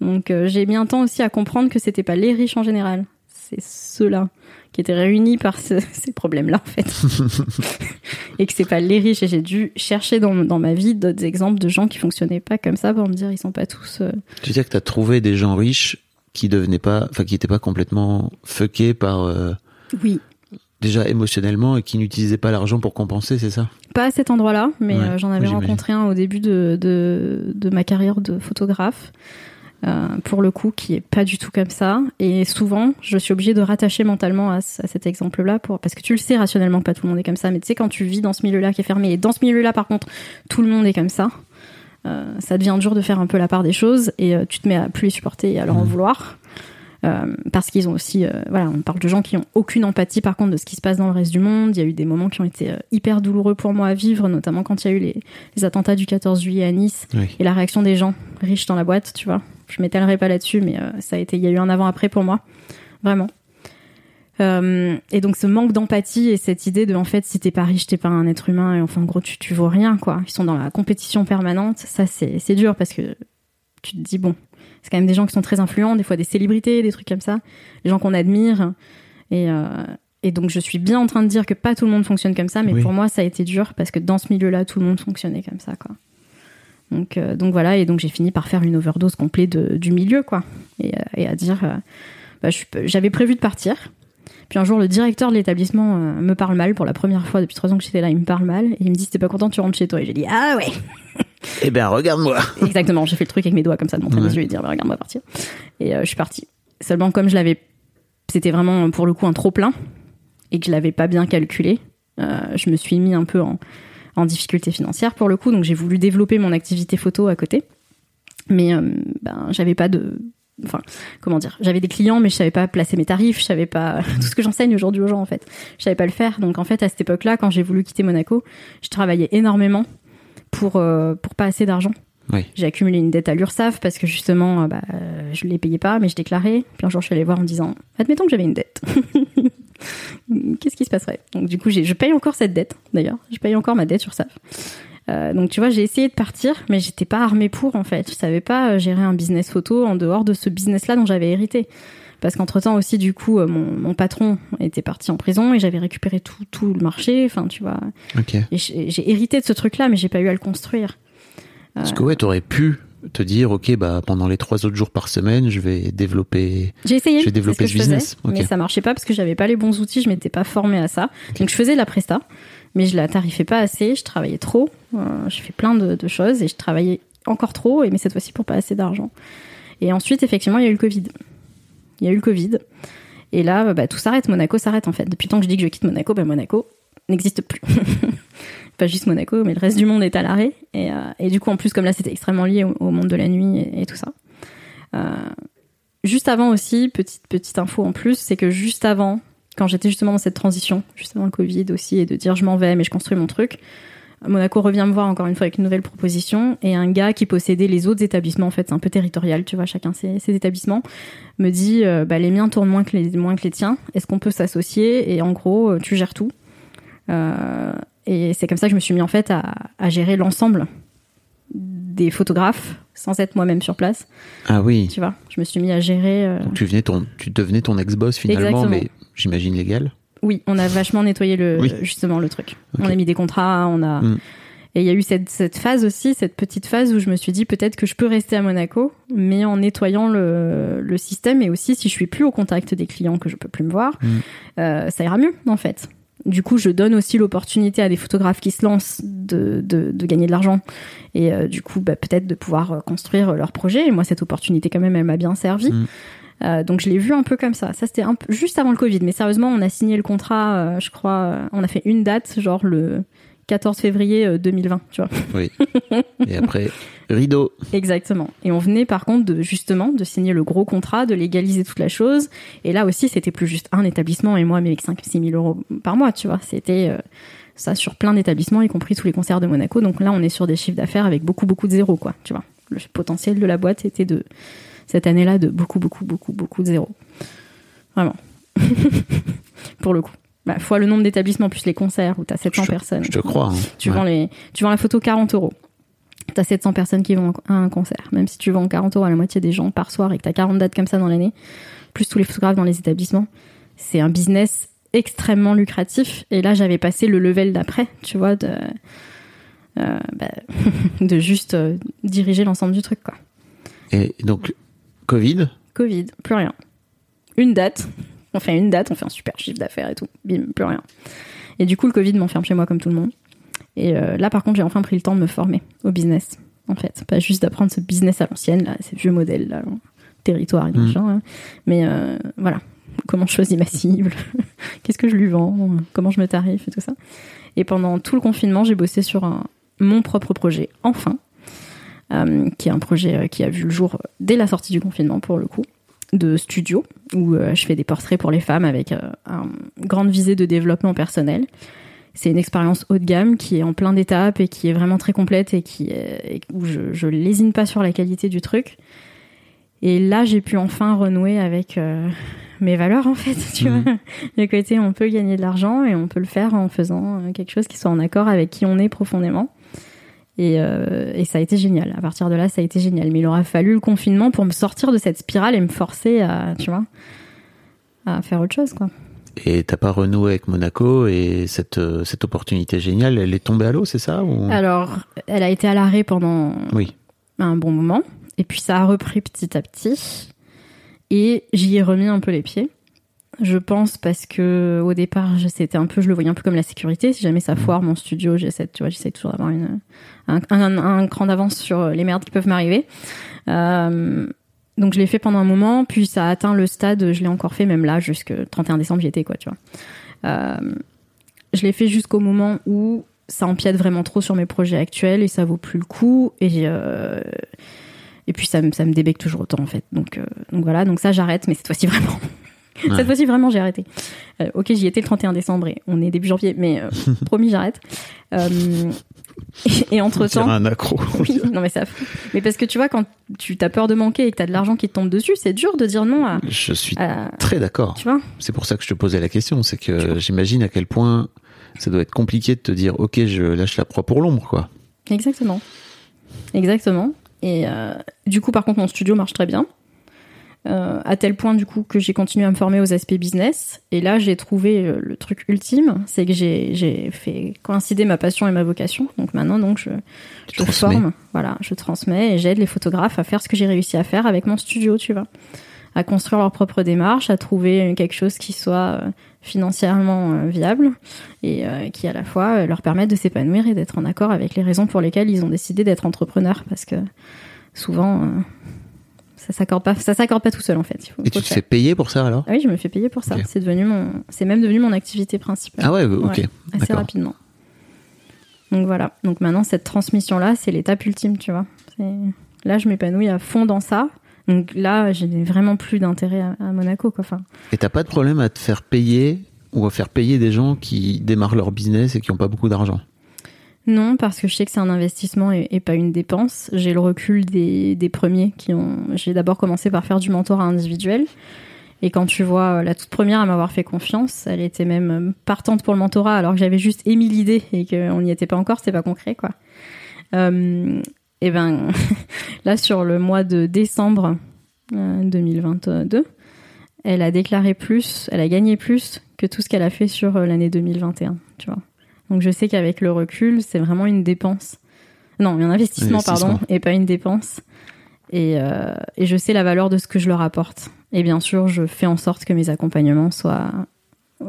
Donc euh, j'ai mis un temps aussi à comprendre que c'était pas les riches en général, c'est ceux-là qui étaient réunis par ce- ces problèmes-là, en fait. et que c'est pas les riches. Et j'ai dû chercher dans, dans ma vie d'autres exemples de gens qui fonctionnaient pas comme ça pour me dire ils sont pas tous. euh,
Tu veux dire que t'as trouvé des gens riches qui devenaient pas, enfin qui étaient pas complètement fuckés par euh,
Oui,
déjà émotionnellement et qui n'utilisaient pas l'argent pour compenser, c'est ça?
Pas à cet endroit-là, mais
Ouais,
euh, j'en avais rencontré un au début de, de, de ma carrière de photographe, euh, pour le coup, qui est pas du tout comme ça. Et souvent, je suis obligée de rattacher mentalement à, ce- à cet exemple-là, pour, parce que tu le sais rationnellement pas tout le monde est comme ça, mais tu sais, quand tu vis dans ce milieu-là qui est fermé, et dans ce milieu-là, par contre, tout le monde est comme ça, euh, ça devient dur de faire un peu la part des choses, et euh, tu te mets à plus les supporter et à leur en
Mhm.
vouloir. Euh, parce qu'ils ont aussi, euh, voilà, on parle de gens qui ont aucune empathie par contre de ce qui se passe dans le reste du monde. Il y a eu des moments qui ont été euh, hyper douloureux pour moi à vivre, notamment quand il y a eu les, les attentats du 14 juillet à Nice
Oui.
et la réaction des gens riches dans la boîte, tu vois. Je m'étalerai pas là-dessus, mais euh, ça a été, il y a eu un avant-après pour moi, vraiment. Euh, et donc ce manque d'empathie et cette idée de en fait si t'es pas riche t'es pas un être humain et enfin en gros tu tu vaux rien quoi. Ils sont dans la compétition permanente, ça c'est c'est dur parce que tu te dis bon c'est quand même des gens qui sont très influents, des fois des célébrités, des trucs comme ça, des gens qu'on admire et euh, et donc je suis bien en train de dire que pas tout le monde fonctionne comme ça, mais
Oui.
pour moi ça a été dur parce que dans ce milieu-là tout le monde fonctionnait comme ça quoi. Donc, euh, donc voilà, et donc j'ai fini par faire une overdose complète de- du milieu, quoi. Et, euh, et à dire, euh, bah, j'avais prévu de partir. Puis un jour, le directeur de l'établissement me parle mal pour la première fois depuis trois ans que j'étais là. Il me parle mal et il me dit, si t'es pas content, tu rentres chez toi. Et j'ai dit, ah ouais,
Eh ben regarde-moi.
exactement. J'ai fait le truc avec mes doigts comme ça, de montrer
Ouais.
mes yeux et dire, bah, regarde-moi partir. Et euh, je suis partie. Seulement, comme je l'avais, c'était vraiment pour le coup un trop plein et que je l'avais pas bien calculé, euh, je me suis mis un peu en, en difficulté financière pour le coup. Donc j'ai voulu développer mon activité photo à côté, mais euh, ben j'avais pas de, enfin comment dire, j'avais des clients mais je savais pas placer mes tarifs, je savais pas tout ce que j'enseigne aujourd'hui aux gens en fait, je savais pas le faire. Donc en fait à cette époque-là, quand j'ai voulu quitter Monaco, je travaillais énormément pour euh, pour pas assez d'argent.
Oui.
J'ai accumulé une dette à l'URSSAF parce que justement, euh, bah, je ne les payais pas, mais je déclarais. Puis un jour, je suis allée voir en me disant, admettons que j'avais une dette. Qu'est-ce qui se passerait? Donc du coup, je paye encore cette dette, d'ailleurs. Je paye encore ma dette URSSAF. Euh, donc tu vois, j'ai essayé de partir, mais j'étais pas armée pour en fait. Je savais pas euh, gérer un business photo en dehors de ce business-là dont j'avais hérité. Parce qu'entre temps aussi du coup euh, mon, mon patron était parti en prison et j'avais récupéré tout tout le marché. Enfin tu vois. J'ai hérité de ce truc là mais j'ai pas eu à le construire.
Parce que ouais, t'aurais pu te dire, ok, bah pendant les trois autres jours par semaine, je vais développer.
j'ai essayé
Je vais développer
ce je
business.
faisais, mais ça marchait pas parce que j'avais pas les bons outils je m'étais pas formée à ça. Donc je faisais de la presta mais je la tarifais pas assez je travaillais trop euh, j'ai fait plein de, de choses et je travaillais encore trop et mais cette fois-ci pour pas assez d'argent. Et ensuite effectivement il y a eu le Covid il y a eu le Covid. Et là bah, tout s'arrête. Monaco s'arrête en fait. Depuis le temps que je dis que je quitte Monaco bah, Monaco n'existe plus. Pas juste Monaco mais le reste du monde est à l'arrêt. Et, euh, du coup en plus comme là c'était extrêmement lié au, monde de la nuit et, et tout ça. Euh, juste avant aussi petite petite info en plus c'est que juste avant quand j'étais justement dans cette transition juste avant le Covid aussi et de dire je m'en vais mais je construis mon truc Monaco revient me voir encore une fois avec une nouvelle proposition et un gars qui possédait les autres établissements en fait c'est un peu territorial tu vois chacun ses, ses établissements me dit euh, bah les miens tournent moins que les moins que les tiens est-ce qu'on peut s'associer? Et en gros euh, tu gères tout Euh, et c'est comme ça que je me suis mis en fait à, à gérer l'ensemble des photographes sans être moi-même sur place
Ah oui.
tu vois je me suis mis à gérer euh,
Donc tu venais ton, tu devenais ton ex-boss finalement,
Exactement.
mais j'imagine légal.
Oui, on a vachement nettoyé le
Oui.
justement le truc. On a mis des contrats, on a
Mm.
et il y a eu cette, cette phase aussi, cette petite phase où je me suis dit peut-être que je peux rester à Monaco, mais en nettoyant le, le système et aussi si je suis plus au contact des clients que je peux plus me voir,
Mm.
euh, ça ira mieux en fait. Du coup, je donne aussi l'opportunité à des photographes qui se lancent de, de, de gagner de l'argent et euh, du coup, bah, peut-être de pouvoir euh, construire leur projet. Et moi, cette opportunité, quand même, elle m'a bien servi.
Mm.
Euh, donc, je l'ai vu un peu comme ça. Ça, c'était un peu juste avant le Covid. Mais sérieusement, on a signé le contrat, euh, je crois, euh, on a fait une date, genre le 14 février euh, 2020, tu vois.
Oui. Et après, rideau.
Exactement. Et on venait par contre de justement de signer le gros contrat, de légaliser toute la chose. Et là aussi, c'était plus juste un établissement et moi, mais avec 5 6 000 euros par mois, tu vois. C'était euh, ça sur plein d'établissements, y compris tous les concerts de Monaco. Donc là, on est sur des chiffres d'affaires avec beaucoup, beaucoup de zéros, quoi, tu vois. Le potentiel de la boîte était de, cette année-là, de beaucoup, beaucoup, beaucoup, beaucoup de zéros. Vraiment. Pour le coup. Bah, fois le nombre d'établissements plus les concerts où t'as 700
Je te-
personnes.
Je te crois. hein.
Tu
Ouais.
vends les, tu vends la photo 40 euros. T'as 700 personnes qui vont à un concert. Même si tu vends 40 euros à la moitié des gens par soir et que t'as 40 dates comme ça dans l'année, plus tous les photographes dans les établissements, c'est un business extrêmement lucratif. Et là, j'avais passé le level d'après, tu vois, de, euh, bah, de juste euh, diriger l'ensemble du truc, quoi.
Et donc, Covid,
Covid, plus rien. Une date, on fait une date, on fait un super chiffre d'affaires et tout. Bim, plus rien. Et du coup, le Covid m'enferme chez moi comme tout le monde. Et euh, là, par contre, j'ai enfin pris le temps de me former au business, en fait. Pas juste d'apprendre ce business à l'ancienne, là, ces vieux modèles, là, territoire et machin. hein. Mais euh, voilà, comment je choisis ma cible, qu'est-ce que je lui vends, comment je me tarife et tout ça? Et pendant tout le confinement, j'ai bossé sur un, mon propre projet, enfin, qui est un projet euh, qui a vu le jour dès la sortie du confinement, pour le coup, de studio, où euh, je fais des portraits pour les femmes avec euh, une grande visée de développement personnel. C'est une expérience haut de gamme qui est en plein d'étapes et qui est vraiment très complète et qui est, où je, je lésine pas sur la qualité du truc. Et là, j'ai pu enfin renouer avec euh, mes valeurs, en fait, tu vois. Le côté, on peut gagner de l'argent et on peut le faire en faisant euh, quelque chose qui soit en accord avec qui on est profondément. Et, euh, et ça a été génial. À partir de là, ça a été génial. Mais il aura fallu le confinement pour me sortir de cette spirale et me forcer à, tu vois, à faire autre chose, quoi.
et t'as pas renoué avec Monaco et cette, euh, cette opportunité géniale, elle est tombée à l'eau, c'est ça ou...
Alors, elle a été à l'arrêt pendant
Oui.
un bon moment. Et puis ça a repris petit à petit. Et j'y ai remis un peu les pieds. Je pense parce que au départ, je- c'était un peu, je le voyais un peu comme la sécurité. Si jamais ça foire mon studio, j'essaie, tu vois, j'essaie toujours d'avoir une un, un, un cran d'avance sur les merdes qui peuvent m'arriver. Euh, donc je l'ai fait pendant un moment, puis ça a atteint le stade, je l'ai encore fait même là, jusque 31 décembre, j'y étais quoi, tu vois. Euh, je l'ai fait jusqu'au moment où ça empiète vraiment trop sur mes projets actuels et ça vaut plus le coup et euh, et puis ça me ça me débecque toujours autant en fait. Donc euh, donc voilà, donc ça j'arrête, mais cette fois-ci vraiment.
Ouais.
Cette fois-ci vraiment j'ai arrêté. Euh, ok j'y étais le 31 décembre et on est début janvier, mais euh, promis j'arrête. Euh, et, et entre
On dirait
temps,
un accro.
oui, non mais ça. Mais parce que tu vois quand tu as peur de manquer et que t'as de l'argent qui te tombe dessus, c'est dur de dire non à,
Je suis
à-
très d'accord.
tu vois.
C'est pour ça que je te posais la question. C'est que j'imagine à quel point ça doit être compliqué de te dire, ok, je lâche la proie pour l'ombre, quoi.
Exactement. Exactement. Et euh, du coup, par contre, mon studio marche très bien. Euh, à tel point du coup que j'ai continué à me former aux aspects business. Et là, j'ai trouvé euh, le truc ultime, c'est que j'ai fait coïncider ma passion et ma vocation. Donc maintenant, donc je, je forme, voilà, je transmets et j'aide les photographes à faire ce que j'ai réussi à faire avec mon studio, tu vois, à construire leur propre démarche, à trouver quelque chose qui soit euh, financièrement euh, viable et qui à la fois leur permette de s'épanouir et d'être en accord avec les raisons pour lesquelles ils ont décidé d'être entrepreneurs, parce que souvent ça s'accorde pas, ça s'accorde pas tout seul en fait. Il faut,
Et
faut
tu te
faire.
fais payer pour ça alors?
Ah oui, je me fais payer pour ça. C'est devenu mon, c'est même devenu mon activité principale.
Ah ouais, ok.
Ouais, assez rapidement. Donc voilà. Donc maintenant cette transmission là, c'est l'étape ultime, tu vois. Là, je m'épanouis à fond dans ça. Donc là, j'ai vraiment plus d'intérêt à, à Monaco, quoi. Enfin,
Et t'as pas de problème à te faire payer ou à faire payer des gens qui démarrent leur business et qui ont pas beaucoup d'argent?
Non, parce que je sais que c'est un investissement et, pas une dépense. J'ai le recul des, premiers qui ont. J'ai d'abord commencé par faire du mentorat individuel. Et quand tu vois euh, la toute première à m'avoir fait confiance, elle était même euh, partante pour le mentorat alors que j'avais juste émis l'idée et qu'on n'y était pas encore, c'était pas concret quoi. Euh, et ben là sur le mois de décembre euh, 2022, elle a déclaré plus, elle a gagné plus que tout ce qu'elle a fait sur l'année 2021, tu vois. Donc je sais qu'avec le recul, c'est vraiment une dépense. Non, un investissement,
Investissement.
pardon, et pas une dépense. Et, euh, et je sais la valeur de ce que je leur apporte. Et bien sûr, je fais en sorte que mes accompagnements soient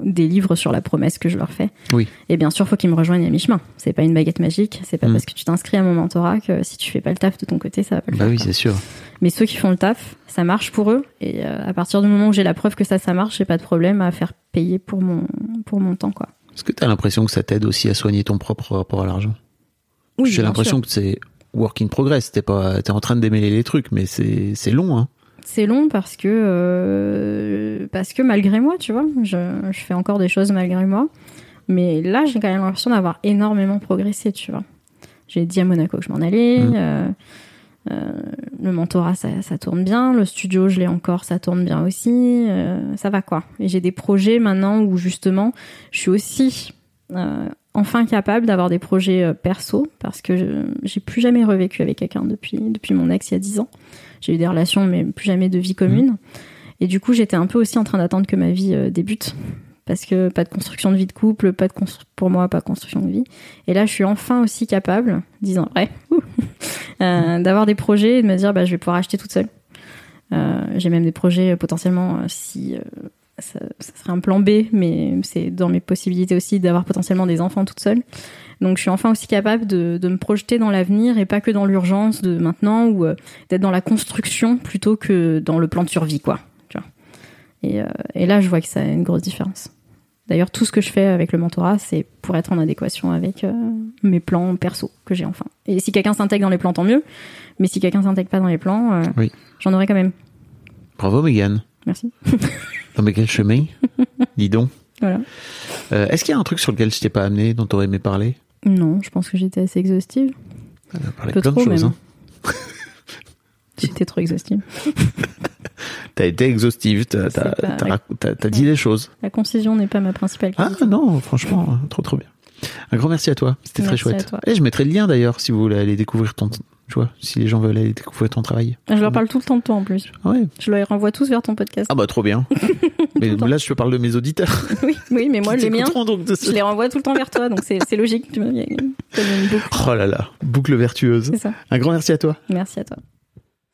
des livres sur la promesse que je leur fais.
Oui.
Et bien sûr, faut qu'ils me rejoignent à mi-chemin. C'est pas une baguette magique. C'est pas
Mm.
parce que tu t'inscris à mon mentorat que si tu fais pas le taf de ton côté, ça va pas le
Bah
faire.
oui, c'est sûr.
Mais ceux qui font le taf, ça marche pour eux. Et euh, à partir du moment où j'ai la preuve que ça, ça marche, j'ai pas de problème à faire payer pour mon, pour mon temps, quoi.
Est-ce que t'as l'impression que ça t'aide aussi à soigner ton propre rapport à l'argent?
Oui,
J'ai l'impression que c'est work in progress. T'es pas, t'es en train de démêler les trucs, mais c'est, c'est long, hein.
C'est long parce que euh, parce que malgré moi, tu vois, je, je fais encore des choses malgré moi. Mais là, j'ai quand même l'impression d'avoir énormément progressé, tu vois. J'ai dit à Monaco que je m'en allais.
Mm.
euh, euh, le mentorat, ça, ça tourne bien. Le studio, je l'ai encore, ça tourne bien aussi. euh, ça va quoi. Et j'ai des projets maintenant où justement, je suis aussi euh, enfin capable d'avoir des projets perso parce que j'ai plus jamais revécu avec quelqu'un depuis depuis mon ex il y a 10 ans. J'ai eu des relations, mais plus jamais de vie commune. Et du coup, j'étais un peu aussi en train d'attendre que ma vie débute. Parce que pas de construction de vie de couple, pas de pour moi, pas de construction de vie. Et là, je suis enfin aussi capable, disant vrai, euh, d'avoir des projets et de me dire, bah, je vais pouvoir acheter toute seule. Euh, J'ai même des projets euh, potentiellement, euh, si euh, ça, ça serait un plan B, mais c'est dans mes possibilités aussi d'avoir potentiellement des enfants toute seule. Donc je suis enfin aussi capable de, de me projeter dans l'avenir et pas que dans l'urgence de maintenant ou d'être dans la construction plutôt que dans le plan de survie, quoi. Tu. Et, euh, et là, je vois que ça a une grosse différence. D'ailleurs, tout ce que je fais avec le mentorat, c'est pour être en adéquation avec euh, mes plans perso que j'ai enfin. Et si quelqu'un s'intègre dans les plans, tant mieux. Mais si quelqu'un s'intègre pas dans les plans, euh,
Oui.
j'en aurai quand même.
Bravo, Megan.
Merci.
Non, mais quel chemin Dis donc.
Voilà.
Euh, est-ce qu'il y a un truc sur lequel je t'ai pas amené, dont t'aurais aimé parler?
Non, je pense que j'étais assez exhaustive.
On a parlé
peu
plein de choses. Hein.
J'étais trop exhaustive.
T'as été exhaustive, t'as, dit les choses.
La concision n'est pas ma principale
Ah
qualité.
non, franchement, trop trop bien. Un grand merci à toi, c'était très chouette. Et je mettrai le lien d'ailleurs si vous voulez aller découvrir ton, tu vois, si les gens veulent aller découvrir ton travail.
Je leur parle tout le temps de toi en plus.
Ah ouais.
Je leur renvoie tous vers ton podcast.
Ah bah trop bien. mais là, je te parle de mes auditeurs.
Oui, oui, mais moi, les miens,
t'écouteront donc de ce-
je les renvoie tout le temps vers toi, donc c'est logique. Tu vois, une- boucle.
Oh là là, boucle vertueuse.
Ça.
Un grand merci à toi.
Merci à toi.